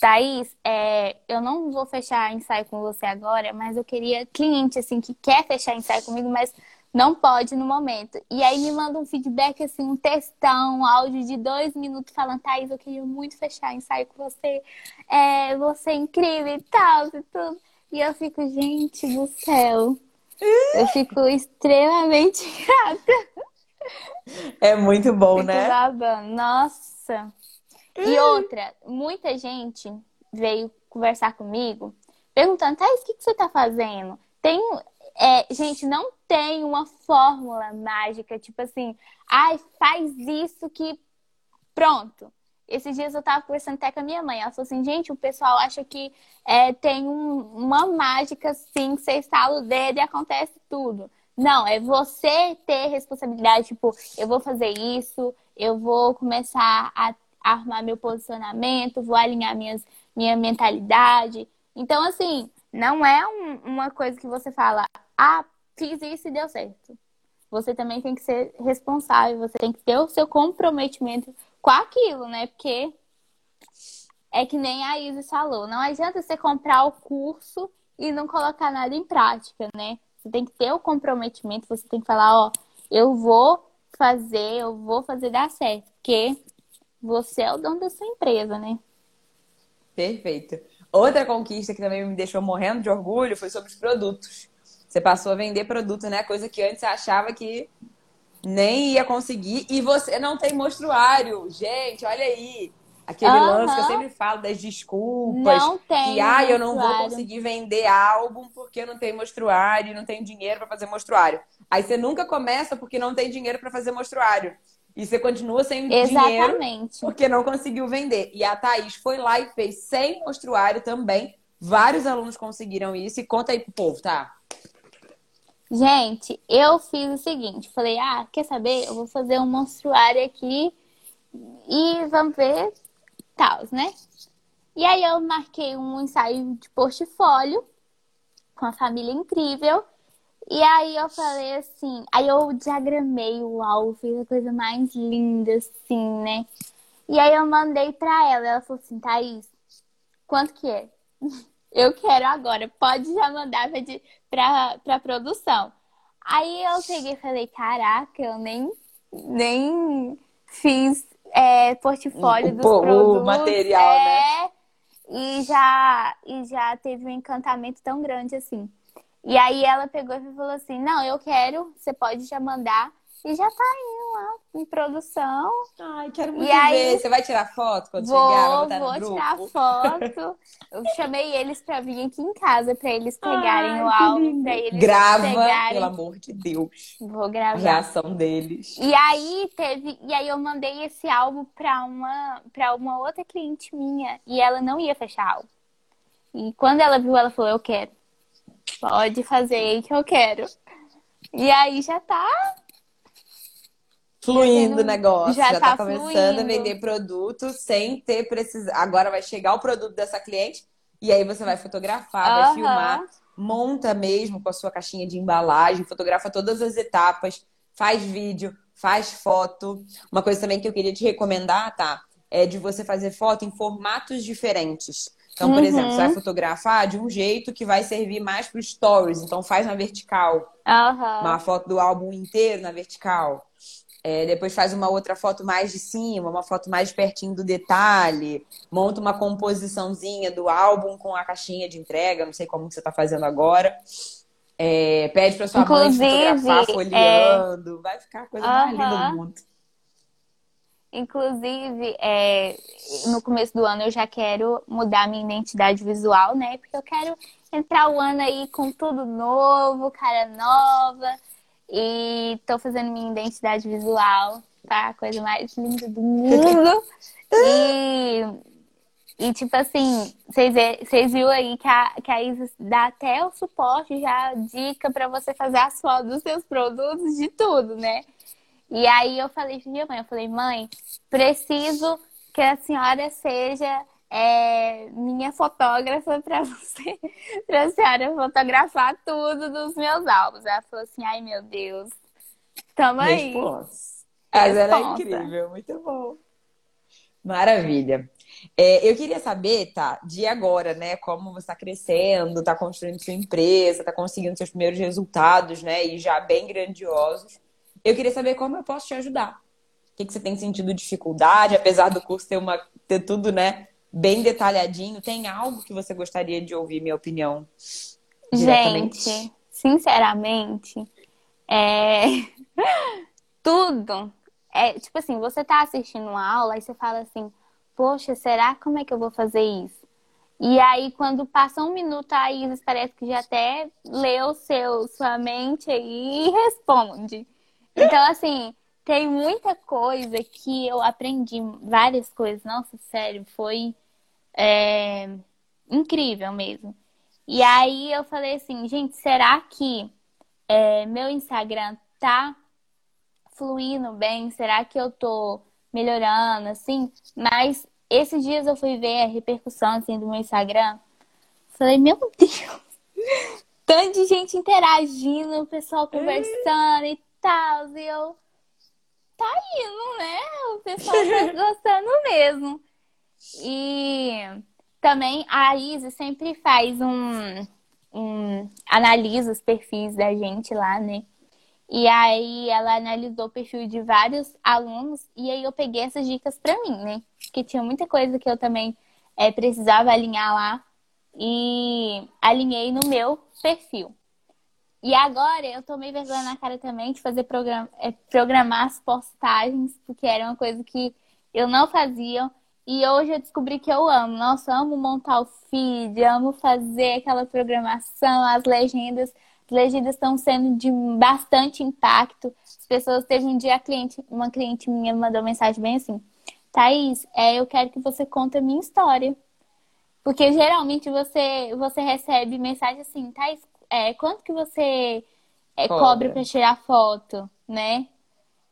Thaís, é, eu não vou fechar ensaio com você agora, mas eu queria cliente, assim, que quer fechar ensaio comigo, mas não pode no momento. E aí me manda um feedback, assim, um textão, um áudio de dois minutos falando, Thaís, eu queria muito fechar ensaio com você. É, você é incrível e tal, e tudo. E eu fico, gente do céu. Eu fico extremamente <laughs> grata. É muito bom, né? Babando. Nossa. E outra, muita gente veio conversar comigo perguntando, Thaís, o que, que você tá fazendo? Tem é, gente, não tem uma fórmula mágica, tipo assim, ai, faz isso que pronto. Esses dias eu tava conversando até com a minha mãe. Ela falou assim, gente, o pessoal acha que é, tem um, uma mágica assim, que você estala o dedo e acontece tudo. Não, é você ter responsabilidade, tipo, eu vou fazer isso, eu vou começar a arrumar meu posicionamento, vou alinhar minhas, minha mentalidade. Então, assim, não é um, uma coisa que você fala, ah, fiz isso e deu certo. Você também tem que ser responsável, você tem que ter o seu comprometimento com aquilo, né? Porque é que nem a Isis falou, não adianta você comprar o curso e não colocar nada em prática, né? Você tem que ter o comprometimento, você tem que falar, ó, eu vou fazer, eu vou fazer dar certo, porque você é o dono da sua empresa, né? Perfeito. Outra conquista que também me deixou morrendo de orgulho foi sobre os produtos. Você passou a vender produto, né? Coisa que antes você achava que nem ia conseguir. E você não tem mostruário. Gente, olha aí. Aquele uhum. lance que eu sempre falo das desculpas. Não tem. Que, ah, eu não vou conseguir vender álbum porque eu não tenho mostruário, não tenho dinheiro para fazer mostruário. Aí você nunca começa porque não tem dinheiro para fazer mostruário. E você continua sem Exatamente. dinheiro porque não conseguiu vender. E a Thaís foi lá e fez sem mostruário também. Vários alunos conseguiram isso. E conta aí pro povo, tá? Gente, eu fiz o seguinte, falei, ah, quer saber? Eu vou fazer um monstruário aqui e vamos ver tal, né? E aí eu marquei um ensaio de portfólio com a família incrível. E aí eu falei assim, aí eu diagramei o álbum, fiz a coisa mais linda, assim, né? E aí eu mandei pra ela, ela falou assim, Thaís, quanto que é? <laughs> Eu quero agora, pode já mandar pra, pra produção. Aí eu peguei e falei, caraca, eu nem, nem fiz é, portfólio dos o, produtos. O material, é, né? E já, e já teve um encantamento tão grande assim. E aí ela pegou e falou assim, não, eu quero, você pode já mandar e já tá indo lá em produção. Ai, quero muito e ver. Aí, Você vai tirar foto quando vou, chegar? Vou, vou tirar foto. Eu chamei eles pra vir aqui em casa pra eles pegarem Ai, o álbum. Pra eles Grava, pegarem. pelo amor de Deus. Vou gravar. A reação deles. E aí teve. E aí eu mandei esse álbum pra uma, pra uma outra cliente minha. E ela não ia fechar álbum. E quando ela viu, ela falou, eu quero. Pode fazer aí que eu quero. E aí já tá fluindo o negócio, já, já tá tá começando fluindo. a vender produto sem ter precisado. Agora vai chegar o produto dessa cliente e aí você vai fotografar, vai Aham. filmar, monta mesmo com a sua caixinha de embalagem, fotografa todas as etapas, faz vídeo, faz foto. Uma coisa também que eu queria te recomendar, tá? É de você fazer foto em formatos diferentes. Então, por Uhum. exemplo, você vai fotografar de um jeito que vai servir mais para stories. Então, faz na vertical Aham. uma foto do álbum inteiro na vertical. É, depois faz uma outra foto mais de cima, uma foto mais pertinho do detalhe. Monta uma composiçãozinha do álbum com a caixinha de entrega. Não sei como que você está fazendo agora. É, pede para sua Inclusive, mãe fotografar folheando. Vai ficar a coisa mais linda do mundo. Inclusive, é, no começo do ano eu já quero mudar minha identidade visual, né? Porque eu quero entrar o ano aí com tudo novo, cara nova. E tô fazendo minha identidade visual, tá? A coisa mais linda do mundo. <laughs> E, e tipo assim, vocês viram aí que a, que a Isis dá até o suporte, já dica pra você fazer as fotos dos seus produtos, de tudo, né? E aí eu falei pra minha mãe, eu falei, mãe, preciso que a senhora seja é, minha fotógrafa <laughs> para você, para a senhora fotografar tudo dos meus álbuns. Ela falou assim, ai meu Deus, tamo aí. Responsa. Mas ela é incrível, muito bom. Maravilha. É, eu queria saber, tá, de agora, né, como você está crescendo, está construindo sua empresa, está conseguindo seus primeiros resultados, né, e já bem grandiosos. Eu queria saber como eu posso te ajudar. O que, que você tem sentido dificuldade, apesar do curso ter, uma, ter tudo, né, bem detalhadinho. Tem algo que você gostaria de ouvir minha opinião? Gente, sinceramente, é... <laughs> tudo. É, tipo assim, você tá assistindo uma aula e você fala assim, poxa, será como é que eu vou fazer isso? E aí, quando passa um minuto, a Isis parece que já até leu seu, sua mente aí e responde. Então, assim, tem muita coisa que eu aprendi, várias coisas. Nossa, sério, foi é, incrível mesmo. E aí eu falei assim, gente, será que é, meu Instagram tá fluindo bem? Será que eu tô melhorando, assim? Mas esses dias eu fui ver a repercussão, assim, do meu Instagram. Falei, meu <laughs> Deus! Tanto de gente interagindo, o pessoal conversando e tal. E eu, tá indo, né? O pessoal tá <laughs> gostando mesmo. E também a Isa sempre faz um, um. analisa os perfis da gente lá, né? E aí ela analisou o perfil de vários alunos e aí eu peguei essas dicas pra mim, né? Porque tinha muita coisa que eu também é, precisava alinhar lá e alinhei no meu perfil. E agora eu tomei vergonha na cara também de fazer program é, programar as postagens, porque era uma coisa que eu não fazia. E hoje eu descobri que eu amo. Nossa, amo montar o feed, amo fazer aquela programação, as legendas. As legendas estão sendo de bastante impacto. As pessoas teve um dia cliente, uma cliente minha me mandou mensagem bem assim: Thaís, é, eu quero que você conte a minha história. Porque geralmente você, você recebe mensagem assim, Thaís, é, quanto que você é, Cobra. pra tirar foto, né?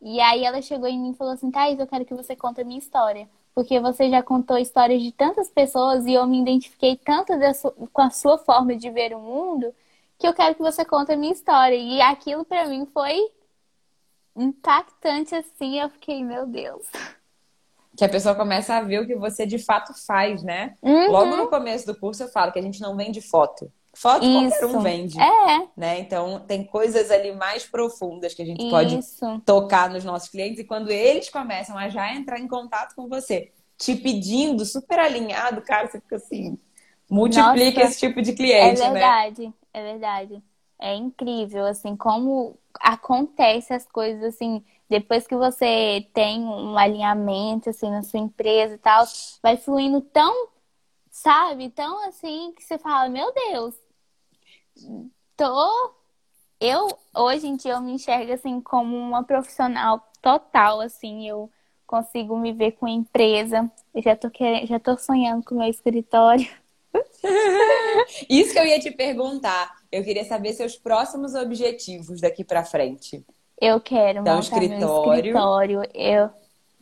E aí ela chegou em mim e falou assim, Thaís, eu quero que você conte a minha história. Porque você já contou histórias de tantas pessoas e eu me identifiquei tanto com a sua forma de ver o mundo que eu quero que você conte a minha história. E aquilo pra mim foi impactante assim. Eu fiquei, meu Deus. Que a pessoa começa a ver o que você de fato faz, né? Uhum. Logo no começo do curso eu falo que a gente não vende foto. Foto qualquer um Isso. vende, É, né? Então tem coisas ali mais profundas que a gente pode isso. tocar nos nossos clientes e quando eles começam a já entrar em contato com você, te pedindo, super alinhado, cara, você fica assim, multiplica Nossa. esse tipo de É cliente, né? verdade, é verdade. É incrível, assim, como acontece as coisas, assim, depois que você tem um alinhamento, assim, na sua empresa e tal, vai fluindo tão, sabe, tão assim, que você fala, meu Deus, tô... Eu, hoje em dia, eu me enxergo, assim, como uma profissional total, assim, eu consigo me ver com empresa, eu já tô querendo, já tô sonhando com o meu escritório. <laughs> Isso que eu ia te perguntar. Eu queria saber seus próximos objetivos daqui pra frente. Eu quero um montar escritório. escritório. Eu,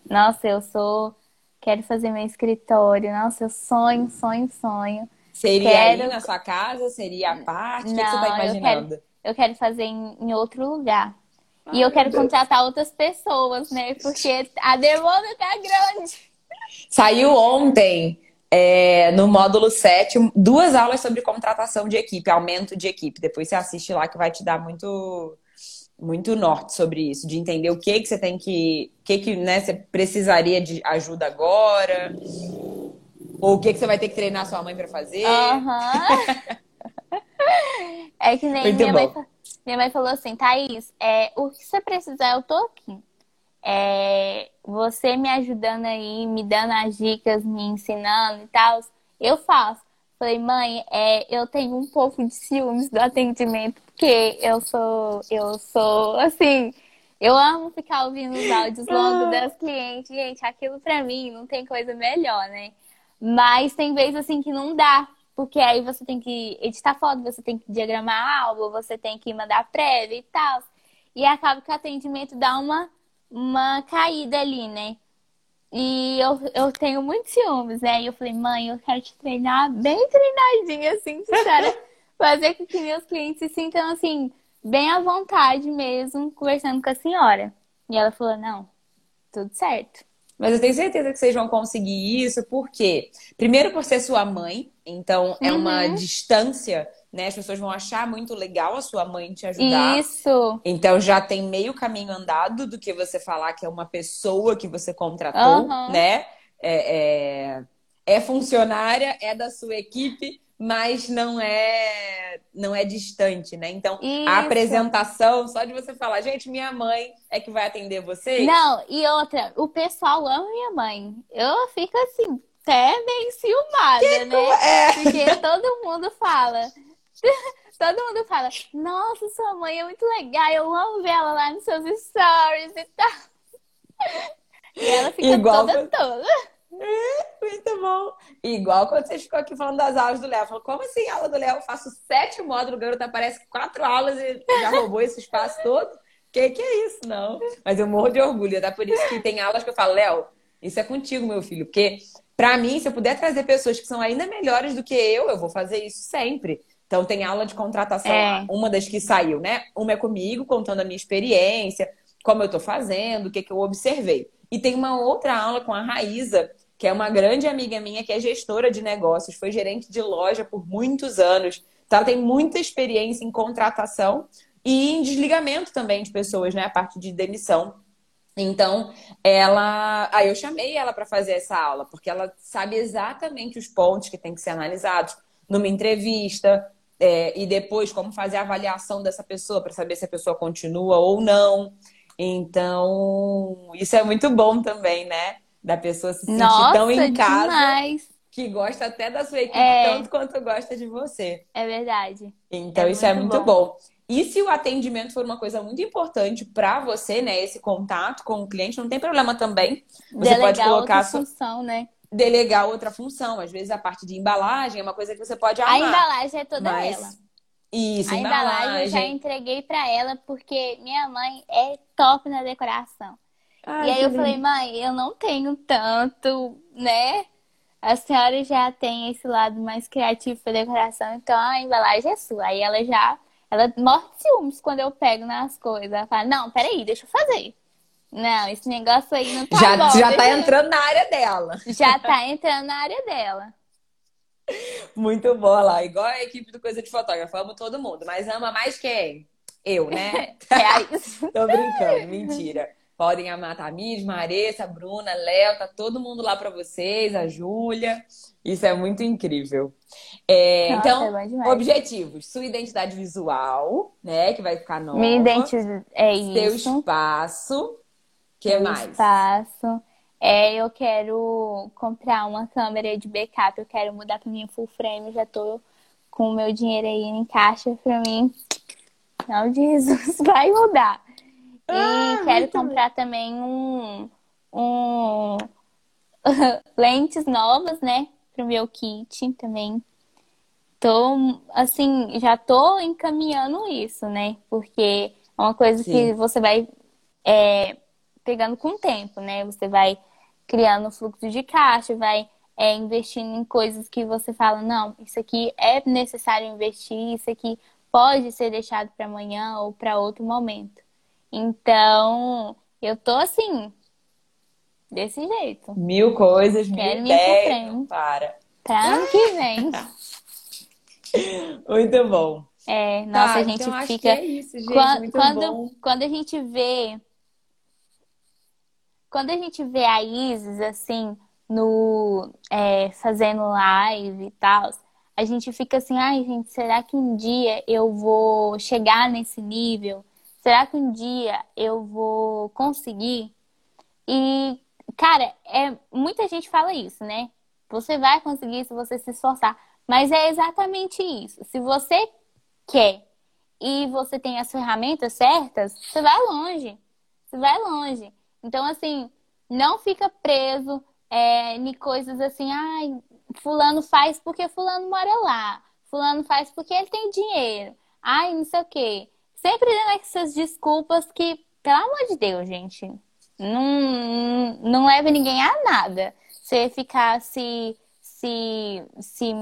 nossa, eu sou, quero fazer meu escritório. Nossa, eu sonho, sonho, sonho. Seria Quero- aí na sua casa? Seria a parte? O que, você Não, tá eu imaginando? Eu quero fazer em, em outro lugar. E eu quero contratar outras pessoas, né? Porque a demanda tá grande. Saiu ontem, é, no módulo 7, duas aulas sobre contratação de equipe, aumento de equipe. Depois você assiste lá que vai te dar muito, muito norte sobre isso, de entender o que que você tem que, o que que né, você precisaria de ajuda agora, ou o que que você vai ter que treinar sua mãe para fazer. Aham. <laughs> É que nem Muito minha mãe, bom. minha mãe falou assim, Thaís, é, o que você precisar, eu tô aqui. É, você me ajudando aí, me dando as dicas, me ensinando e tal, eu faço. Falei, mãe, é, eu tenho um pouco de ciúmes do atendimento, porque eu sou, eu sou, assim, eu amo ficar ouvindo os áudios longos das clientes. Gente, aquilo pra mim não tem coisa melhor, né? Mas tem vezes assim que não dá, porque aí você tem que editar foto, você tem que diagramar álbum, você tem que mandar prévia e tal. E acaba que o atendimento dá uma, uma caída ali, né? E eu, eu tenho muitos ciúmes, né? E eu falei, mãe, eu quero te treinar bem treinadinha, assim, para <laughs> fazer com que meus clientes se sintam, assim, bem à vontade mesmo, conversando com a senhora. E ela falou, não, tudo certo. Mas eu tenho certeza que vocês vão conseguir isso, porque primeiro por ser sua mãe, então é uma Uhum. distância, né? As pessoas vão achar muito legal a sua mãe te ajudar. Isso. Então já tem meio caminho andado do que você falar que é uma pessoa que você contratou, Aham. né? É, é, é funcionária, é da sua equipe, mas não é não é distante, né? Então Isso. a apresentação, só de você falar, gente, minha mãe é que vai atender vocês. Não, e outra, o pessoal ama minha mãe. Eu fico assim, até meio ciumada, né? É. Porque todo mundo fala. <laughs> Todo mundo fala, nossa, sua mãe é muito legal, eu amo ver ela lá nos seus stories e tal. <laughs> E ela fica Igual toda toda. <laughs> Muito bom. Igual quando vocês ficam aqui falando das aulas do Léo. Falou, como assim aula do Léo? Eu faço sete módulos, o garoto aparece quatro aulas e já roubou esse espaço todo. Que que é isso? Não. Mas eu morro de orgulho. É por isso que tem aulas que eu falo, Léo, isso é contigo, meu filho. Porque, pra mim, se eu puder trazer pessoas que são ainda melhores do que eu, eu vou fazer isso sempre. Então, tem aula de contratação, É. uma das que saiu, né? Uma é comigo, contando a minha experiência, como eu tô fazendo, o que, que eu observei. E tem uma outra aula com a Raíza, que é uma grande amiga minha, que é gestora de negócios, foi gerente de loja por muitos anos. Então, ela tem muita experiência em contratação e em desligamento também de pessoas, né? A parte de demissão. Então, ela. Aí eu chamei ela para fazer essa aula, porque ela sabe exatamente os pontos que tem que ser analisados numa entrevista, é, e depois como fazer a avaliação dessa pessoa para saber se a pessoa continua ou não. Então, isso é muito bom também, né? Da pessoa se sentir Nossa, tão em casa demais. que gosta até da sua equipe É. tanto quanto gosta de você. É verdade. Então, É isso é muito muito bom. E se o atendimento for uma coisa muito importante para você, né? Esse contato com o cliente, não tem problema também. Você Delegar pode colocar outra a sua- função, né? delegar outra função. Às vezes a parte de embalagem é uma coisa que você pode A amar. embalagem é toda mas... ela. Isso, A embalagem eu já embalagem. entreguei pra ela porque minha mãe é top na decoração. Ai, e aí eu lindo. falei, mãe, eu não tenho tanto, né? A senhora já tem esse lado mais criativo pra decoração, então a embalagem é sua. Aí ela já, ela morre de ciúmes quando eu pego nas coisas. Ela fala, não, peraí, deixa eu fazer. Não, esse negócio aí não tá já, bom. já tá entrando na área dela. Já tá entrando na área dela. Muito boa lá. Igual a equipe do Coisa de Fotógrafo. Amo todo mundo. Mas ama mais quem? Eu, né? <laughs> Reais. <laughs> Tô brincando, mentira. Podem amar a Tamires, Maressa, Bruna, Léo, tá todo mundo lá pra vocês, a Júlia. Isso é muito incrível. É, Nossa, então, é objetivos: sua identidade visual, né? Que vai ficar nova. Minha identidade é Seu isso. espaço. que Meu mais? espaço. É, eu quero comprar uma câmera de backup, eu quero mudar pra minha full frame, já tô com o meu dinheiro aí em caixa pra mim. Não, Jesus, <laughs> vai mudar. E Ah, quero muito comprar também um, um <laughs> lentes novas, né, pro meu kit também. Tô, assim, já tô encaminhando isso, né? Porque É uma coisa Sim. que você vai é, pegando com o tempo, né? Você vai criando fluxo de caixa, vai é, investindo em coisas que você fala, não, isso aqui é necessário investir, isso aqui pode ser deixado para amanhã ou para outro momento. Então, eu tô assim, desse jeito. Mil coisas, mil Quero pra ideias, não para. Pra ano que vem. <laughs> Muito bom. É, nossa, Tá, a gente então acho fica. que é isso, gente. Quando, bom. quando a gente vê. Quando a gente vê a Isis, assim, no, é, fazendo live e tal, a gente fica assim, ai, gente, será que um dia eu vou chegar nesse nível? Será que um dia eu vou conseguir? E, cara, é, muita gente fala isso, né? Você vai conseguir se você se esforçar. Mas é exatamente isso. Se você quer e você tem as ferramentas certas, você vai longe. Você vai longe. Então, assim, não fica preso é, em coisas assim, ai, fulano faz porque fulano mora lá. Fulano faz porque ele tem dinheiro. Ai, não sei o quê. Sempre dando essas desculpas que, pelo amor de Deus, gente, não, não leva ninguém a nada. Você ficar se, se, se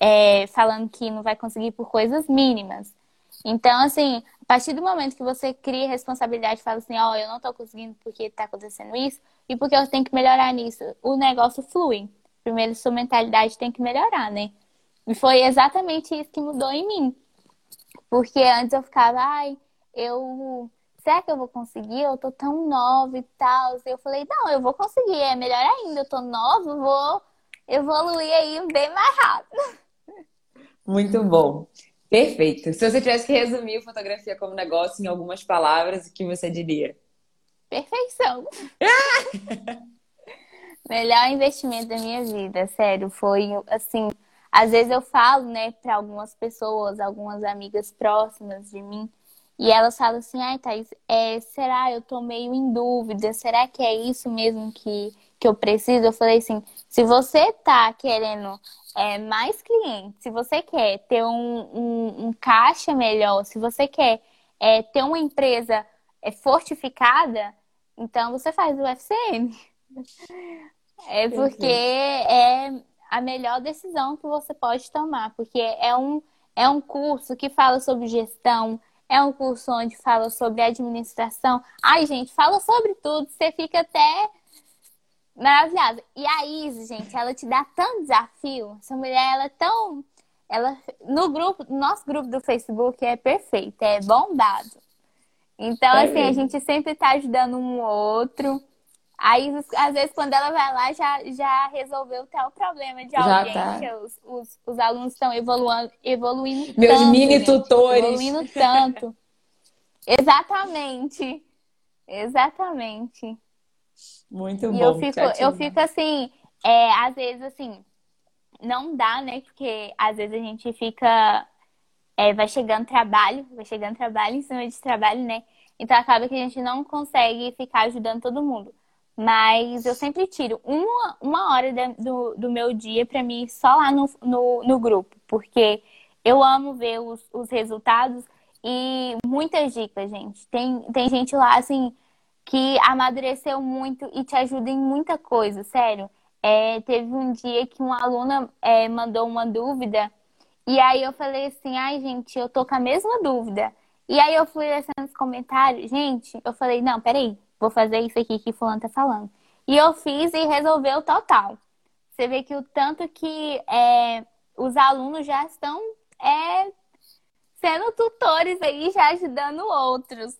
é, falando que não vai conseguir por coisas mínimas. Então, assim, a partir do momento que você cria responsabilidade fala assim, ó, eu não tô conseguindo porque tá acontecendo isso e porque eu tenho que melhorar nisso, o negócio flui. Primeiro, sua mentalidade tem que melhorar, né? E foi exatamente isso que mudou em mim. Porque antes eu ficava, ai, eu. Será que eu vou conseguir? Eu tô tão nova e tal. Eu falei, não, eu vou conseguir, é melhor ainda, eu tô nova, vou evoluir aí bem mais rápido. <laughs> Muito bom. Perfeito. Se você tivesse que resumir fotografia como negócio em algumas palavras, o que você diria? Perfeição. <laughs> Melhor investimento da minha vida, sério. Foi assim. Às vezes eu falo, né, para algumas pessoas, algumas amigas próximas de mim, e elas falam assim: ai, Thaís, é, será? Eu tô meio em dúvida. Será que é isso mesmo que, que eu preciso? Eu falei assim: se você tá querendo é, mais clientes, se você quer ter um, um, um caixa melhor, se você quer é, ter uma empresa é, fortificada, então você faz o UFCM. <laughs> É porque é a melhor decisão que você pode tomar, porque é um, é um curso que fala sobre gestão, é um curso onde fala sobre administração. Ai, gente, fala sobre tudo, você fica até maravilhada. E a Izzy, gente, ela te dá tanto desafio. Essa mulher, ela é tão. Ela, no grupo, nosso grupo do Facebook é perfeito, é bombado. Então, É assim, a mesmo. gente sempre tá ajudando um outro. Aí, às vezes, quando ela vai lá, já, já resolveu até o problema de Já alguém, tá. os, os, os alunos estão evoluindo, evoluindo Meus tanto, mini gente, tutores. Evoluindo tanto. <laughs> Exatamente. Exatamente. Muito E bom. eu fico, eu fico assim, é, às vezes assim, não dá, né? Porque às vezes a gente fica, é, vai chegando trabalho, vai chegando trabalho em cima de trabalho, né? Então acaba que a gente não consegue ficar ajudando todo mundo. Mas eu sempre tiro uma, uma hora do, do meu dia pra mim só lá no, no, no grupo, porque eu amo ver os, os resultados e muitas dicas, gente. Tem, tem gente lá, assim, que amadureceu muito e te ajuda em muita coisa, sério. É, teve um dia que uma aluna é, mandou uma dúvida e aí eu falei assim, ai gente, eu tô com a mesma dúvida. E aí eu fui lendo os comentários, gente, eu falei, não, peraí, vou fazer isso aqui que fulano tá falando. E eu fiz e resolveu total. Você vê que o tanto que é, os alunos já estão é, sendo tutores aí, já ajudando outros.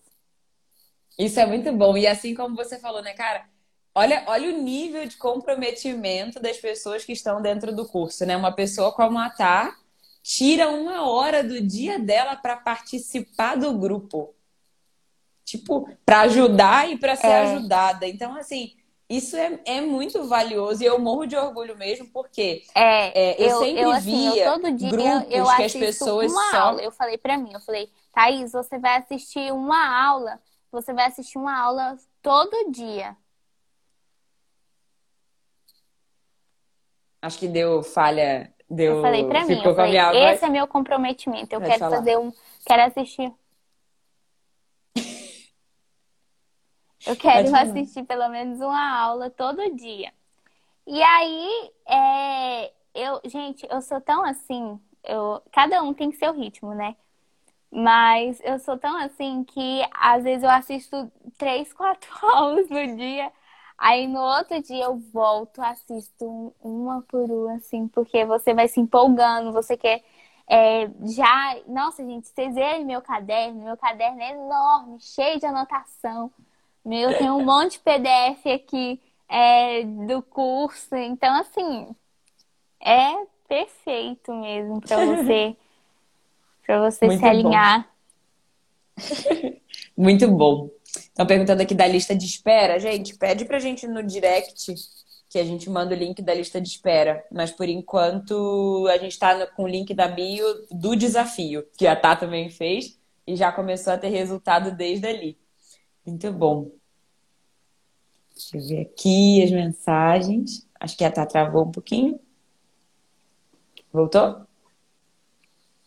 Isso é muito bom. E assim como você falou, né, cara? Olha, olha o nível de comprometimento das pessoas que estão dentro do curso, né? Uma pessoa como a Tá tira uma hora do dia dela para participar do grupo. Tipo, para ajudar e para ser É. ajudada. Então, assim, isso é, é muito valioso e eu morro de orgulho mesmo, porque É, É, eu sempre assim, via eu todo dia grupos eu que as pessoas uma só- aula. Eu falei pra mim, eu falei, Thaís, você vai assistir uma aula, você vai assistir uma aula todo dia. acho que deu falha. Deu, Eu falei pra mim, eu falei, voz. esse é meu comprometimento. Eu Pode quero falar. fazer um, quero assistir. Eu quero assistir pelo menos uma aula todo dia. E aí, é, eu, gente, eu sou tão assim, eu, cada um tem seu ritmo, né? Mas eu sou tão assim que às vezes eu assisto três, <laughs> quatro aulas no dia. Aí no outro dia eu volto, assisto uma por uma, assim, porque você vai se empolgando, você quer é, já. Nossa, gente, vocês verem meu caderno, meu caderno é enorme, cheio de anotação. Meu, tem um monte de PDF aqui é, do curso. Então, assim, é perfeito mesmo para você, <laughs> para você Muito se alinhar. <laughs> Muito bom. Estão perguntando aqui da lista de espera. Gente, pede pra gente no direct que a gente manda o link da lista de espera. Mas por enquanto a gente está com o link da bio do desafio, que a Tá também fez e já começou a ter resultado desde ali. Muito bom. Deixa eu ver aqui as mensagens. Acho que a Tá travou um pouquinho. Voltou?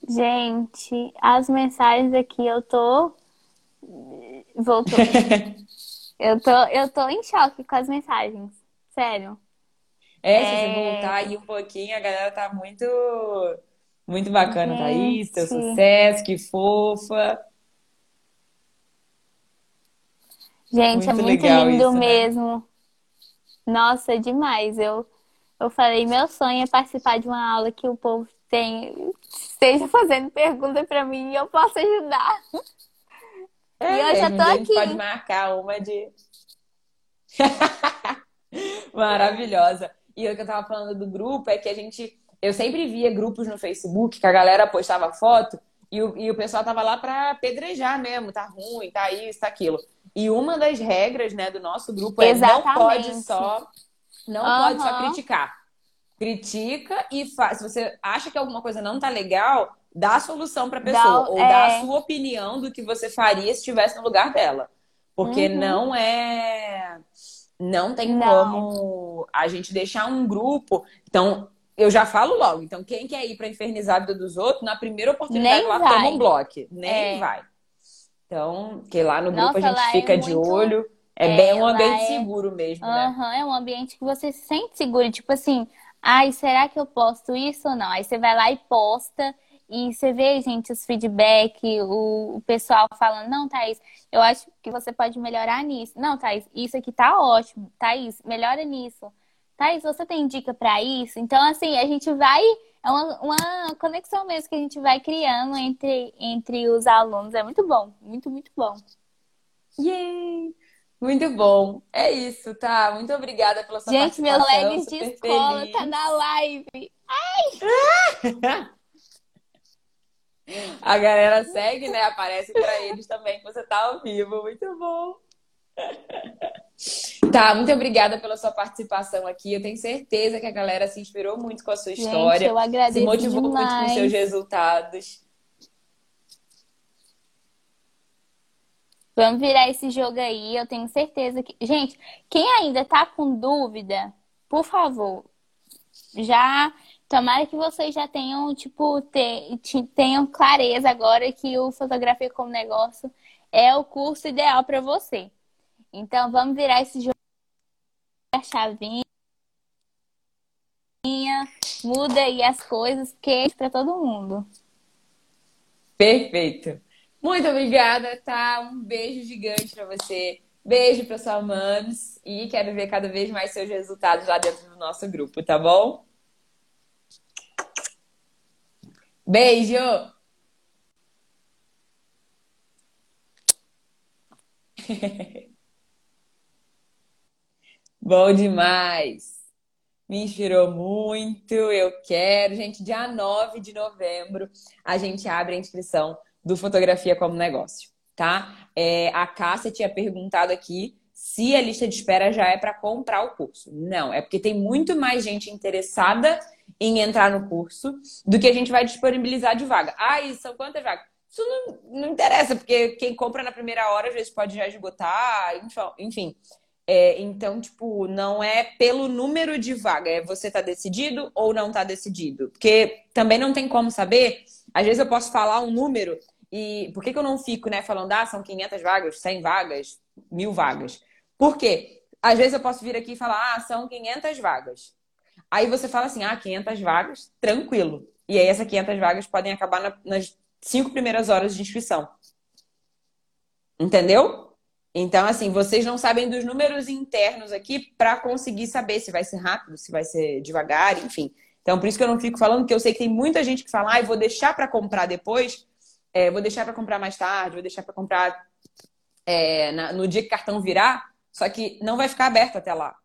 Gente, as mensagens aqui eu tô. Voltou. <laughs> eu, tô, eu tô em choque com as mensagens. Sério. É, se é... você voltar aí um pouquinho, a galera tá muito. Muito bacana, Gente. Thaís. Teu sucesso, que fofa. Gente, muito é muito lindo isso, né? mesmo. Né? Nossa, é demais. Eu, eu falei, meu sonho é participar de uma aula que o povo tem, esteja fazendo pergunta para mim e eu posso ajudar. É, e eu já tô aqui. pode marcar uma de. <laughs> Maravilhosa. E o que eu tava falando do grupo é que a gente. Eu sempre via grupos no Facebook que a galera postava foto e o, e o pessoal tava lá pra pedrejar mesmo, tá ruim, tá isso, tá aquilo. E uma das regras, né, do nosso grupo é Exatamente. não pode só não uhum. pode só criticar. Critica e faz. Se você acha que alguma coisa não tá legal, dá a solução pra pessoa. Dá, ou é... dá a sua opinião do que você faria se estivesse no lugar dela. Porque uhum. não é. Não tem não. como a gente deixar um grupo. Então, eu já falo logo. Então, quem quer ir pra infernizar a vida dos outros, na primeira oportunidade Nem lá vai. toma um bloco. Nem é. vai. Então, que lá no grupo Nossa, a gente é fica é de muito... olho. É, é bem um ambiente é... seguro mesmo, né? Uhum, é um ambiente que você se sente seguro. Tipo assim, ai, será que eu posto isso ou não? Aí você vai lá e posta. E você vê, gente, os feedback, o, o pessoal falando, não, Thaís, eu acho que você pode melhorar nisso. Não, Thaís, isso aqui tá ótimo. Thaís, melhora nisso. Thaís, você tem dica para isso? Então, assim, a gente vai é uma, uma conexão mesmo que a gente vai criando entre, entre os alunos. É muito bom, muito, muito bom. Yay! Muito bom. É isso, tá? Muito obrigada pela sua Gente, meu legs de escola feliz. tá na live. Ai! <laughs> A galera segue, né? Aparece para eles também que você tá ao vivo. Muito bom. <laughs> Tá, muito obrigada pela sua participação aqui. Eu tenho certeza que a galera se inspirou muito com a sua história. Gente, eu agradeço se motivou demais. muito com seus resultados. Vamos virar esse jogo aí. Eu tenho certeza que. Gente, quem ainda tá com dúvida, por favor, já. Tomara que vocês já tenham, tipo, ter, tenham clareza agora que o Fotografia como Negócio é o curso ideal para você. Então, vamos virar esse jogo a chavinha, muda aí as coisas, é para todo mundo. Perfeito. Muito obrigada, tá? Um beijo gigante para você. Beijo para sua Mams e quero ver cada vez mais seus resultados lá dentro do nosso grupo, tá bom? Beijo! <laughs> Bom demais! Me inspirou muito, eu quero. Gente, dia 9 de novembro a gente abre a inscrição do Fotografia como Negócio, tá? É, a Cássia tinha perguntado aqui se a lista de espera já é para comprar o curso. Não, é porque tem muito mais gente interessada em entrar no curso do que a gente vai disponibilizar de vaga. Ah, e são quantas vagas? Isso não, não interessa, porque quem compra na primeira hora às vezes pode já esgotar, enfim. É, então, tipo, não é pelo número de vaga, é você tá decidido ou não tá decidido. Porque também não tem como saber. Às vezes eu posso falar um número e por que, que eu não fico, né, falando, ah, são 500 vagas, 100 vagas, mil vagas? Por quê? Às vezes eu posso vir aqui e falar, ah, são 500 vagas. Aí você fala assim, ah, 500 vagas, tranquilo. E aí essas 500 vagas podem acabar na, nas cinco primeiras horas de inscrição. Entendeu? Então, assim, vocês não sabem dos números internos aqui para conseguir saber se vai ser rápido, se vai ser devagar, enfim. Então, por isso que eu não fico falando, que eu sei que tem muita gente que fala, ah, vou deixar para comprar depois, é, vou deixar para comprar mais tarde, vou deixar para comprar é, na, no dia que o cartão virar, só que não vai ficar aberto até lá.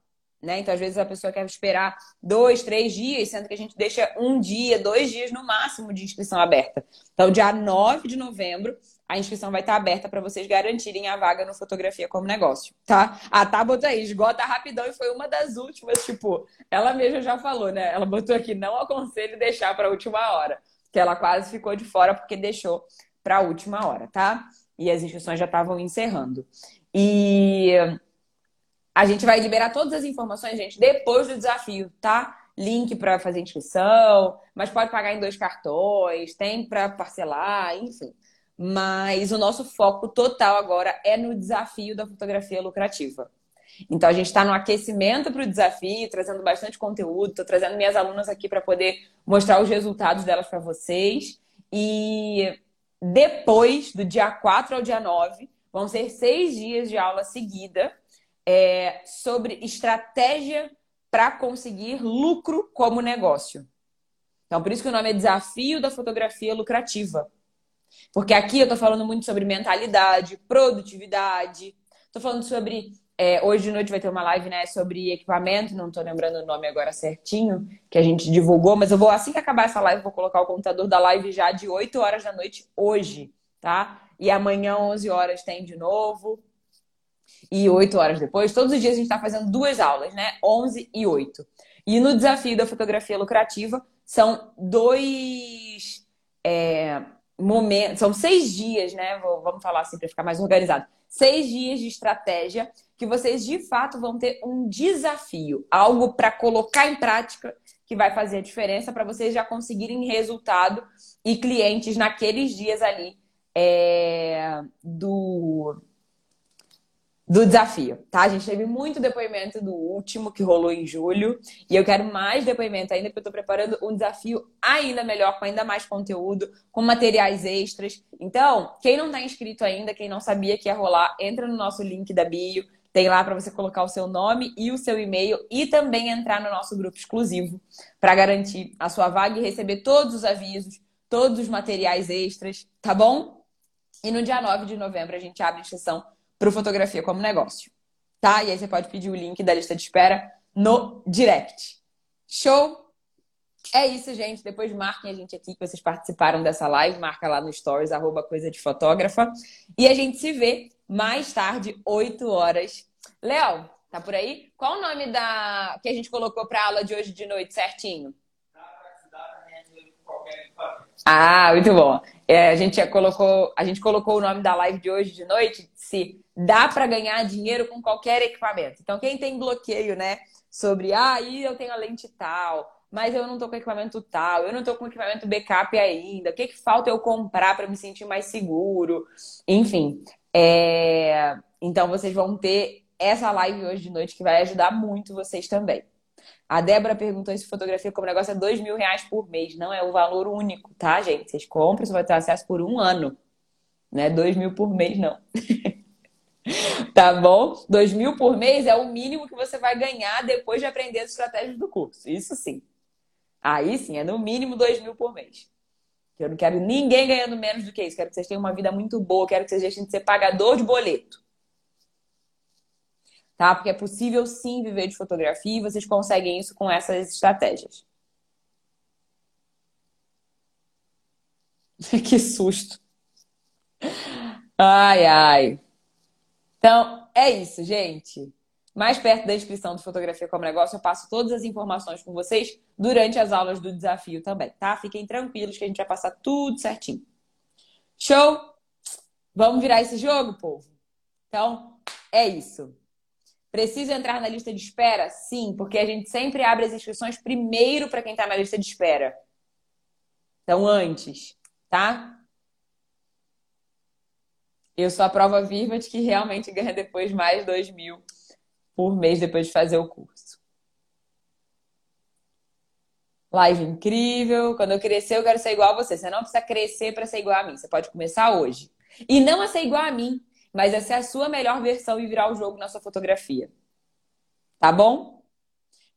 Né? Então, às vezes, a pessoa quer esperar dois, três dias, sendo que a gente deixa um dia, dois dias no máximo de inscrição aberta. Então, dia 9 de novembro, a inscrição vai estar aberta para vocês garantirem a vaga no Fotografia como Negócio, tá? A Tá botou aí, esgota rapidão e foi uma das últimas, tipo, ela mesma já falou, né? Ela botou aqui, não aconselho deixar para a última hora, que ela quase ficou de fora porque deixou para a última hora, tá? E as inscrições já estavam encerrando. E a gente vai liberar todas as informações, gente, depois do desafio, tá? Link para fazer inscrição, mas pode pagar em dois cartões, tem para parcelar, enfim. Mas o nosso foco total agora é no desafio da fotografia lucrativa. Então a gente está no aquecimento para o desafio, trazendo bastante conteúdo, estou trazendo minhas alunas aqui para poder mostrar os resultados delas para vocês. E depois do dia 4 ao dia 9, vão ser seis dias de aula seguida é, sobre estratégia para conseguir lucro como negócio. Então, por isso que o nome é Desafio da Fotografia Lucrativa. Porque aqui eu estou falando muito sobre mentalidade, produtividade. Estou falando sobre. É, hoje de noite vai ter uma live né, sobre equipamento, não estou lembrando o nome agora certinho, que a gente divulgou, mas eu vou, assim que acabar essa live, vou colocar o computador da live já de 8 horas da noite hoje, tá? E amanhã, 11 horas, tem de novo. E 8 horas depois, todos os dias a gente está fazendo duas aulas, né? 11 e 8. E no desafio da fotografia lucrativa, são dois. É, são seis dias, né? Vamos falar assim para ficar mais organizado. Seis dias de estratégia que vocês de fato vão ter um desafio, algo para colocar em prática que vai fazer a diferença para vocês já conseguirem resultado e clientes naqueles dias ali é, do do desafio, tá? A gente teve muito depoimento do último que rolou em julho e eu quero mais depoimento ainda porque eu tô preparando um desafio ainda melhor, com ainda mais conteúdo, com materiais extras. Então, quem não tá inscrito ainda, quem não sabia que ia rolar, entra no nosso link da bio, tem lá para você colocar o seu nome e o seu e-mail e também entrar no nosso grupo exclusivo para garantir a sua vaga e receber todos os avisos, todos os materiais extras, tá bom? E no dia 9 de novembro a gente abre a inscrição para fotografia como negócio, tá? E aí você pode pedir o link da lista de espera no direct. Show? É isso, gente. Depois marquem a gente aqui que vocês participaram dessa live. Marca lá no stories, arroba coisa de fotógrafa. E a gente se vê mais tarde, 8 horas. Léo, tá por aí? Qual o nome da que a gente colocou para aula de hoje de noite certinho? Ah, muito bom. É, a gente colocou, a gente colocou o nome da live de hoje de noite, se dá para ganhar dinheiro com qualquer equipamento. Então, quem tem bloqueio, né, sobre, ah, eu tenho a lente tal, mas eu não tô com equipamento tal, eu não tô com equipamento backup ainda, o que, que falta eu comprar para me sentir mais seguro? Enfim, é... então vocês vão ter essa live hoje de noite que vai ajudar muito vocês também. A Débora perguntou se fotografia como negócio é dois mil reais por mês. Não é o valor único, tá, gente? Vocês compram, você vai ter acesso por um ano. Não é dois mil por mês, não. <laughs> tá bom? Dois mil por mês é o mínimo que você vai ganhar depois de aprender as estratégias do curso. Isso sim. Aí sim, é no mínimo dois mil por mês. Eu não quero ninguém ganhando menos do que isso. Quero que vocês tenham uma vida muito boa. Quero que vocês deixem de ser pagador de boleto. Tá? Porque é possível sim viver de fotografia e vocês conseguem isso com essas estratégias. <laughs> que susto. Ai, ai. Então, é isso, gente. Mais perto da inscrição do Fotografia como Negócio, eu passo todas as informações com vocês durante as aulas do desafio também, tá? Fiquem tranquilos que a gente vai passar tudo certinho. Show? Vamos virar esse jogo, povo? Então, é isso. Preciso entrar na lista de espera? Sim, porque a gente sempre abre as inscrições primeiro para quem está na lista de espera. Então, antes, tá? Eu sou a prova viva de que realmente ganha depois mais dois mil por mês depois de fazer o curso. Live incrível. Quando eu crescer, eu quero ser igual a você. Você não precisa crescer para ser igual a mim. Você pode começar hoje. E não a ser igual a mim, mas a ser a sua melhor versão e virar o jogo na sua fotografia. Tá bom?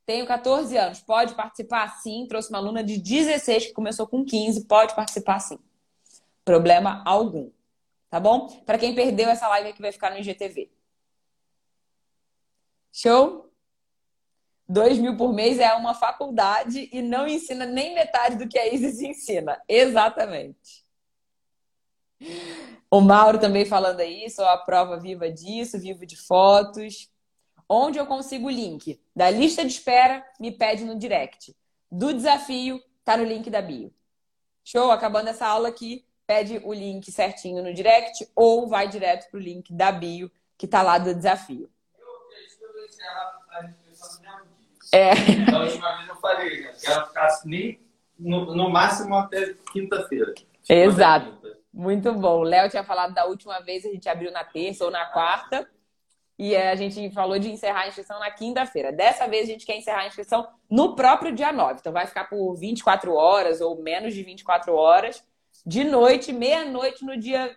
Tenho 14 anos. Pode participar? Sim. Trouxe uma aluna de 16 que começou com 15. Pode participar sim. Problema algum. Tá bom? Para quem perdeu essa live aqui vai ficar no IGTV. Show? 2 mil por mês é uma faculdade e não ensina nem metade do que a Isis ensina. Exatamente. <laughs> O Mauro também falando aí, sou a prova viva disso, vivo de fotos. Onde eu consigo o link? Da lista de espera, me pede no direct. Do desafio, tá no link da bio. Show? Acabando essa aula aqui, pede o link certinho no direct ou vai direto pro link da bio que tá lá do desafio. É. Da última vez eu falei, né? Que ela ficasse nem no, no máximo até quinta-feira. Exato. Muito bom. O Léo tinha falado da última vez, a gente abriu na terça ou na quarta. E a gente falou de encerrar a inscrição na quinta-feira. Dessa vez a gente quer encerrar a inscrição no próprio dia 9. Então vai ficar por 24 horas ou menos de 24 horas. De noite, meia-noite no dia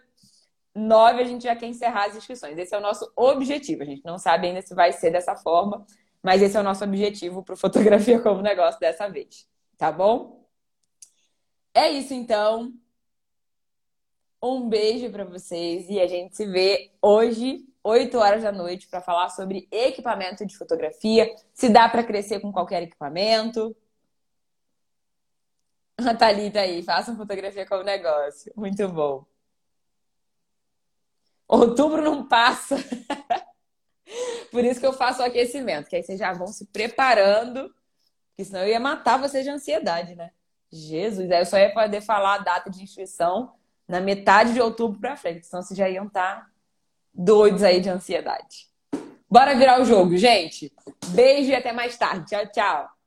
9 a gente já quer encerrar as inscrições. Esse é o nosso objetivo. A gente não sabe ainda se vai ser dessa forma, mas esse é o nosso objetivo para Fotografia como Negócio dessa vez. Tá bom? É isso então. Um beijo para vocês e a gente se vê hoje, 8 horas da noite, para falar sobre equipamento de fotografia, se dá para crescer com qualquer equipamento. <laughs> A Thalita aí, façam fotografia como negócio. Muito bom. Outubro não passa. <laughs> Por isso que eu faço o aquecimento, que aí vocês já vão se preparando, porque senão eu ia matar vocês de ansiedade, né? Jesus, aí eu só ia poder falar a data de inscrição na metade de outubro para frente, senão vocês já iam estar tá doidos aí de ansiedade. Bora virar o jogo, gente. Beijo e até mais tarde. Tchau, tchau.